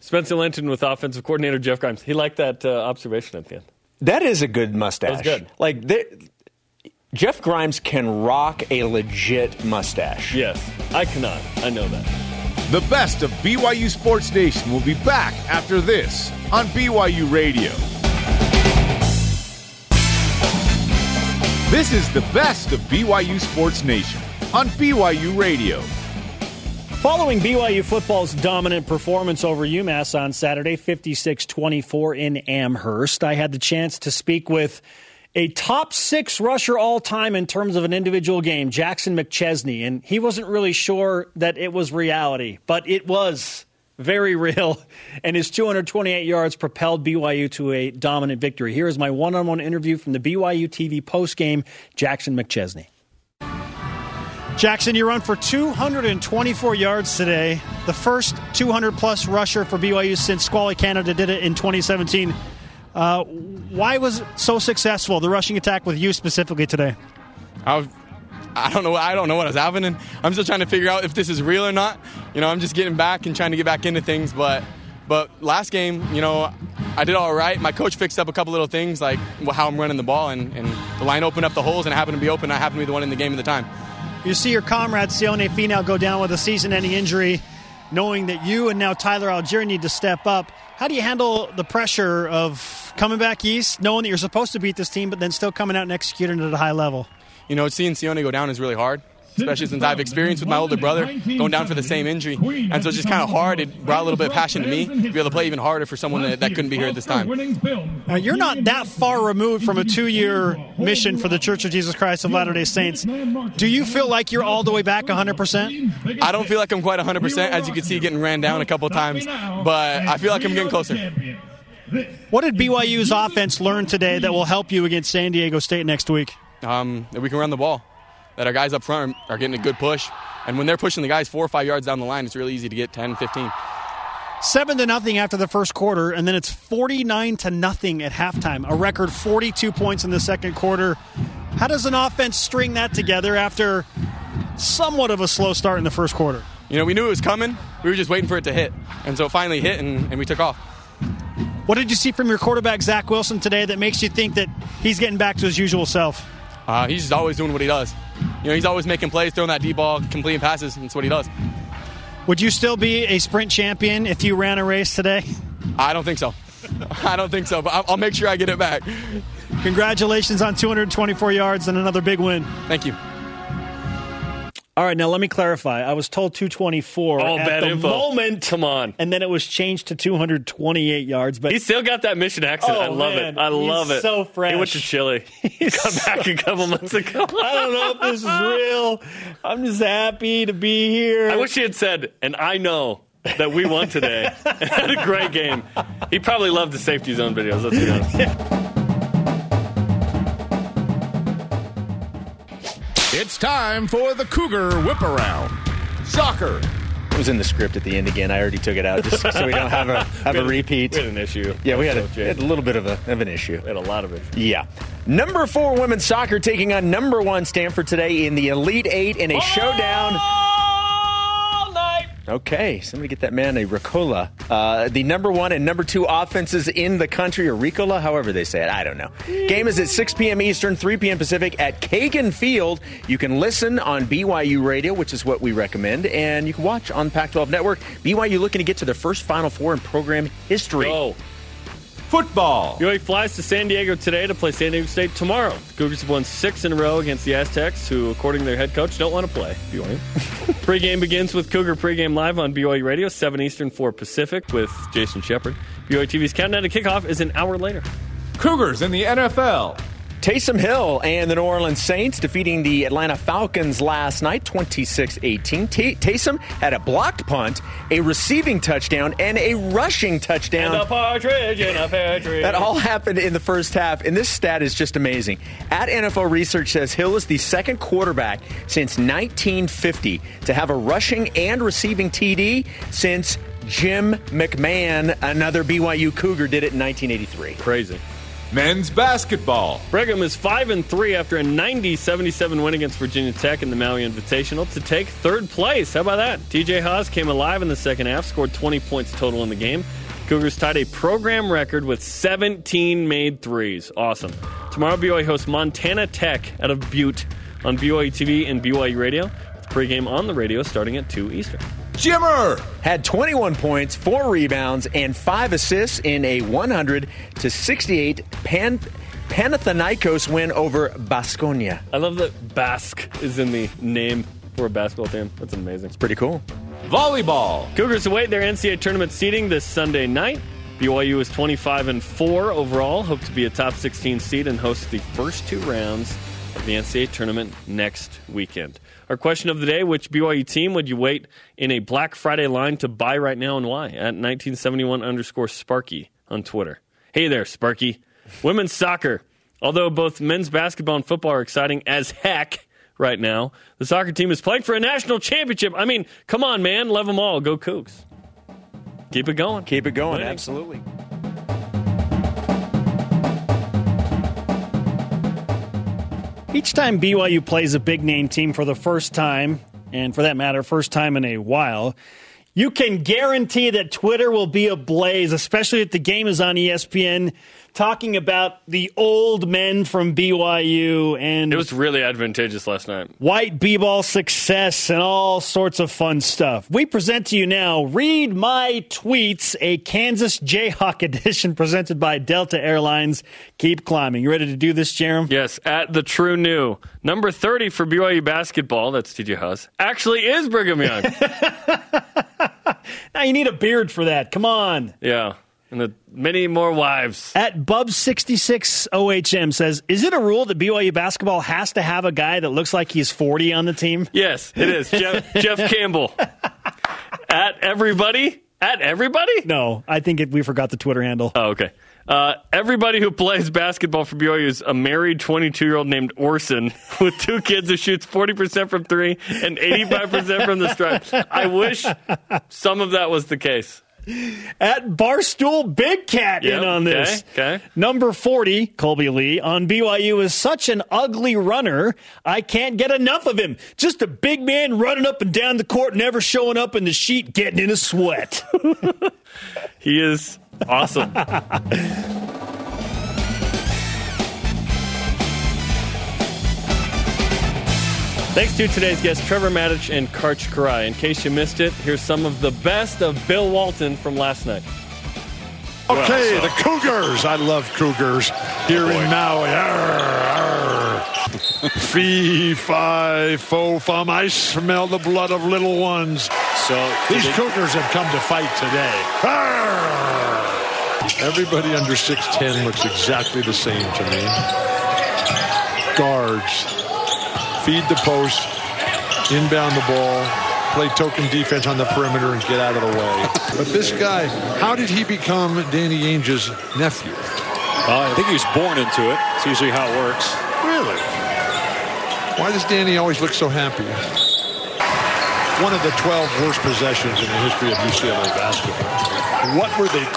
Speaker 3: Spencer Linton with offensive coordinator Jeff Grimes. He liked that uh, observation at the end.
Speaker 18: That is a good mustache.
Speaker 3: good.
Speaker 18: Like Jeff Grimes can rock a legit mustache.
Speaker 3: Yes, I cannot. I know that.
Speaker 4: The best of BYU Sports Nation will be back after this on BYU Radio. This is the best of BYU Sports Nation on BYU Radio.
Speaker 1: Following BYU football's dominant performance over UMass on Saturday, 56 24 in Amherst, I had the chance to speak with a top six rusher all time in terms of an individual game, Jackson McChesney. And he wasn't really sure that it was reality, but it was very real. And his 228 yards propelled BYU to a dominant victory. Here is my one on one interview from the BYU TV postgame, Jackson McChesney. Jackson, you run for 224 yards today, the first 200 plus rusher for BYU since Squally Canada did it in 2017. Uh, why was it so successful, the rushing attack with you specifically today?
Speaker 22: I, I don't know. I don't know what was happening. I'm still trying to figure out if this is real or not. You know, I'm just getting back and trying to get back into things. But, but last game, you know, I did all right. My coach fixed up a couple little things like how I'm running the ball, and, and the line opened up the holes, and it happened to be open. I happened to be the one in the game at the time.
Speaker 1: You see your comrade Sione Finau go down with a season-ending injury, knowing that you and now Tyler Allgeier need to step up. How do you handle the pressure of coming back east, knowing that you're supposed to beat this team, but then still coming out and executing at a high level?
Speaker 22: You know, seeing Sione go down is really hard especially since I've experienced with my older brother going down for the same injury. And so it's just kind of hard. It brought a little bit of passion to me to be able to play even harder for someone that, that couldn't be here at this time.
Speaker 1: Now, you're not that far removed from a two year mission for the Church of Jesus Christ of Latter day Saints. Do you feel like you're all the way back 100%?
Speaker 22: I don't feel like I'm quite 100%, as you can see, getting ran down a couple times, but I feel like I'm getting closer.
Speaker 1: What did BYU's offense learn today that will help you against San Diego State next week?
Speaker 22: Um, that we can run the ball that our guys up front are getting a good push. And when they're pushing the guys four or five yards down the line, it's really easy to get 10, 15.
Speaker 1: Seven to nothing after the first quarter, and then it's 49 to nothing at halftime. A record 42 points in the second quarter. How does an offense string that together after somewhat of a slow start in the first quarter?
Speaker 22: You know, we knew it was coming. We were just waiting for it to hit. And so it finally hit, and, and we took off.
Speaker 1: What did you see from your quarterback, Zach Wilson, today that makes you think that he's getting back to his usual self?
Speaker 22: Uh, he's just always doing what he does. You know, he's always making plays, throwing that deep ball, completing passes. That's what he does.
Speaker 1: Would you still be a sprint champion if you ran a race today?
Speaker 22: I don't think so. I don't think so, but I'll, I'll make sure I get it back.
Speaker 1: Congratulations on 224 yards and another big win.
Speaker 22: Thank you.
Speaker 1: All right, now let me clarify. I was told 224
Speaker 3: oh,
Speaker 1: at the
Speaker 3: info.
Speaker 1: moment.
Speaker 3: Come on.
Speaker 1: And then it was changed to 228 yards. But
Speaker 3: he still got that mission accent.
Speaker 1: Oh,
Speaker 3: I love
Speaker 1: man.
Speaker 3: it. I love
Speaker 1: He's
Speaker 3: it.
Speaker 1: so fresh.
Speaker 3: He went to Chile. He got back a couple months ago.
Speaker 1: I don't know if this is real. I'm just happy to be here.
Speaker 3: I wish he had said, and I know that we won today. had a great game. He probably loved the safety zone videos. Let's be honest.
Speaker 4: It's time for the Cougar Whip Around. Soccer.
Speaker 18: It was in the script at the end again. I already took it out just so we don't have a have a repeat.
Speaker 3: We had an issue.
Speaker 18: Yeah, we had a, had a little bit of, a, of an issue.
Speaker 3: We had a lot of it.
Speaker 18: Yeah. Number four women's soccer taking on number one Stanford today in the Elite Eight in a showdown. Okay, somebody get that man a Ricola. Uh, the number one and number two offenses in the country, or Ricola, however they say it. I don't know. Game is at 6 p.m. Eastern, 3 p.m. Pacific at Cagan Field. You can listen on BYU Radio, which is what we recommend, and you can watch on Pac 12 Network. BYU looking to get to their first Final Four in program history.
Speaker 3: Go.
Speaker 4: Football.
Speaker 3: BYU flies to San Diego today to play San Diego State tomorrow. The Cougars have won six in a row against the Aztecs, who, according to their head coach, don't want to play BYU. pregame begins with Cougar pregame live on BYU Radio, 7 Eastern, 4 Pacific, with Jason Shepard. BYU TV's countdown to kickoff is an hour later.
Speaker 4: Cougars in the NFL.
Speaker 18: Taysom Hill and the New Orleans Saints defeating the Atlanta Falcons last night, 26-18. T- Taysom had a blocked punt, a receiving touchdown, and a rushing touchdown.
Speaker 3: And a partridge in a pear tree.
Speaker 18: That all happened in the first half, and this stat is just amazing. At NFL Research says Hill is the second quarterback since 1950 to have a rushing and receiving TD since Jim McMahon, another BYU Cougar, did it in 1983.
Speaker 3: Crazy.
Speaker 4: Men's basketball.
Speaker 3: Brigham is 5 and 3 after a 90 77 win against Virginia Tech in the Maui Invitational to take third place. How about that? TJ Haws came alive in the second half, scored 20 points total in the game. Cougars tied a program record with 17 made threes. Awesome. Tomorrow, BYU hosts Montana Tech out of Butte on BYU TV and BYU Radio. With pregame on the radio starting at 2 Eastern.
Speaker 18: Jimmer had 21 points, four rebounds, and five assists in a 100 to 68 Pan- Panathinaikos win over Baskonia.
Speaker 3: I love that Basque is in the name for a basketball team. That's amazing. It's
Speaker 18: pretty cool.
Speaker 3: Volleyball. Cougars await their NCAA tournament seeding this Sunday night. BYU is 25 and 4 overall, hope to be a top 16 seed and host the first two rounds of the NCAA tournament next weekend. Our question of the day which BYU team would you wait in a Black Friday line to buy right now and why? At 1971 underscore Sparky on Twitter. Hey there, Sparky. Women's soccer. Although both men's basketball and football are exciting as heck right now, the soccer team is playing for a national championship. I mean, come on, man. Love them all. Go Cougs. Keep it going.
Speaker 18: Keep it going.
Speaker 3: Winning.
Speaker 18: Absolutely.
Speaker 1: Each time BYU plays a big name team for the first time, and for that matter, first time in a while, you can guarantee that Twitter will be ablaze, especially if the game is on ESPN, talking about the old men from BYU and
Speaker 3: It was really advantageous last night.
Speaker 1: white b-ball success and all sorts of fun stuff. We present to you now Read My Tweets, a Kansas Jayhawk edition presented by Delta Airlines. Keep climbing. You ready to do this, Jarom?
Speaker 3: Yes, at the True New. Number 30 for BYU basketball, that's TJ Haws, actually is Brigham Young.
Speaker 1: Now you need a beard for that. Come on.
Speaker 3: yeah, and the many more wives.
Speaker 1: At Bub66OHM says, Is it a rule that BYU basketball has to have a guy that looks like he's 40 on the team?
Speaker 3: Yes, it is. Jeff, Jeff Campbell. At everybody? At everybody?
Speaker 1: No, I think it, we forgot the Twitter handle.
Speaker 3: Oh, okay. Uh, everybody who plays basketball for BYU is a married 22 year old named Orson with two kids who shoots 40% from three and 85% from the stripe. I wish some of that was the case.
Speaker 1: At Barstool Big Cat
Speaker 3: Yep,
Speaker 1: in on this.
Speaker 3: okay, okay.
Speaker 1: Number 40, Kolby Lee, on BYU is such an ugly runner, I can't get enough of him. Just a big man running up and down the court, never showing up in the sheet, getting in a sweat.
Speaker 3: He is awesome. Thanks to today's guests, Trevor Matich and Karch Kiraly. In case you missed it, here's some of the best of Bill Walton from last night.
Speaker 23: Okay, the Cougars. I love Cougars here in Maui. Arr, arr. Fee, fi, fo, fum. I smell the blood of little ones.
Speaker 24: So
Speaker 23: These
Speaker 24: they-
Speaker 23: Cougars have come to fight today. Arr. Everybody under 6'10 looks exactly the same to me. Guards. Feed the post. Inbound the ball. Play token defense on the perimeter and get out of the way. But this guy, how did he become Danny Ainge's nephew?
Speaker 24: Well, I think he was born into it. It's usually how it works.
Speaker 23: Really? Why does Danny always look so happy? One of the 12 worst possessions in the history of UCLA basketball. What were they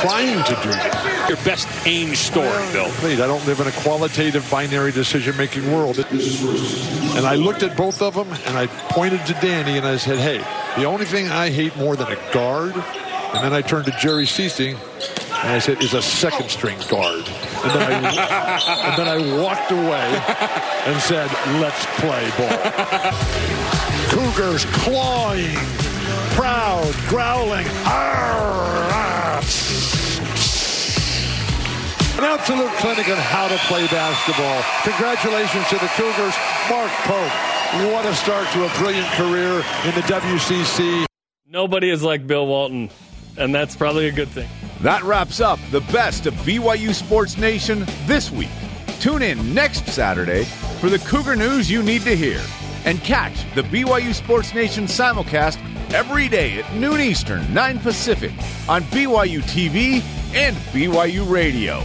Speaker 23: trying to do there?
Speaker 24: Your best Ainge story, Bill.
Speaker 23: Please, I don't live in a qualitative binary decision-making world. And I looked at both of them, and I pointed to Danny, and I said, hey, the only thing I hate more than a guard, and then I turned to Jerry Sichting, and I said, is a second-string guard. And then, I, and then I walked away and said, let's play ball. Cougars clawing, proud, growling. Arr, arr. An absolute clinic on how to play basketball. Congratulations to the Cougars. Mark Pope, what a start to a brilliant career in the WCC.
Speaker 3: Nobody is like Bill Walton, and that's probably a good thing.
Speaker 4: That wraps up the best of BYU Sports Nation this week. Tune in next Saturday for the Cougar news you need to hear. And catch the BYU Sports Nation simulcast every day at noon Eastern, 9 Pacific on BYU TV and BYU Radio.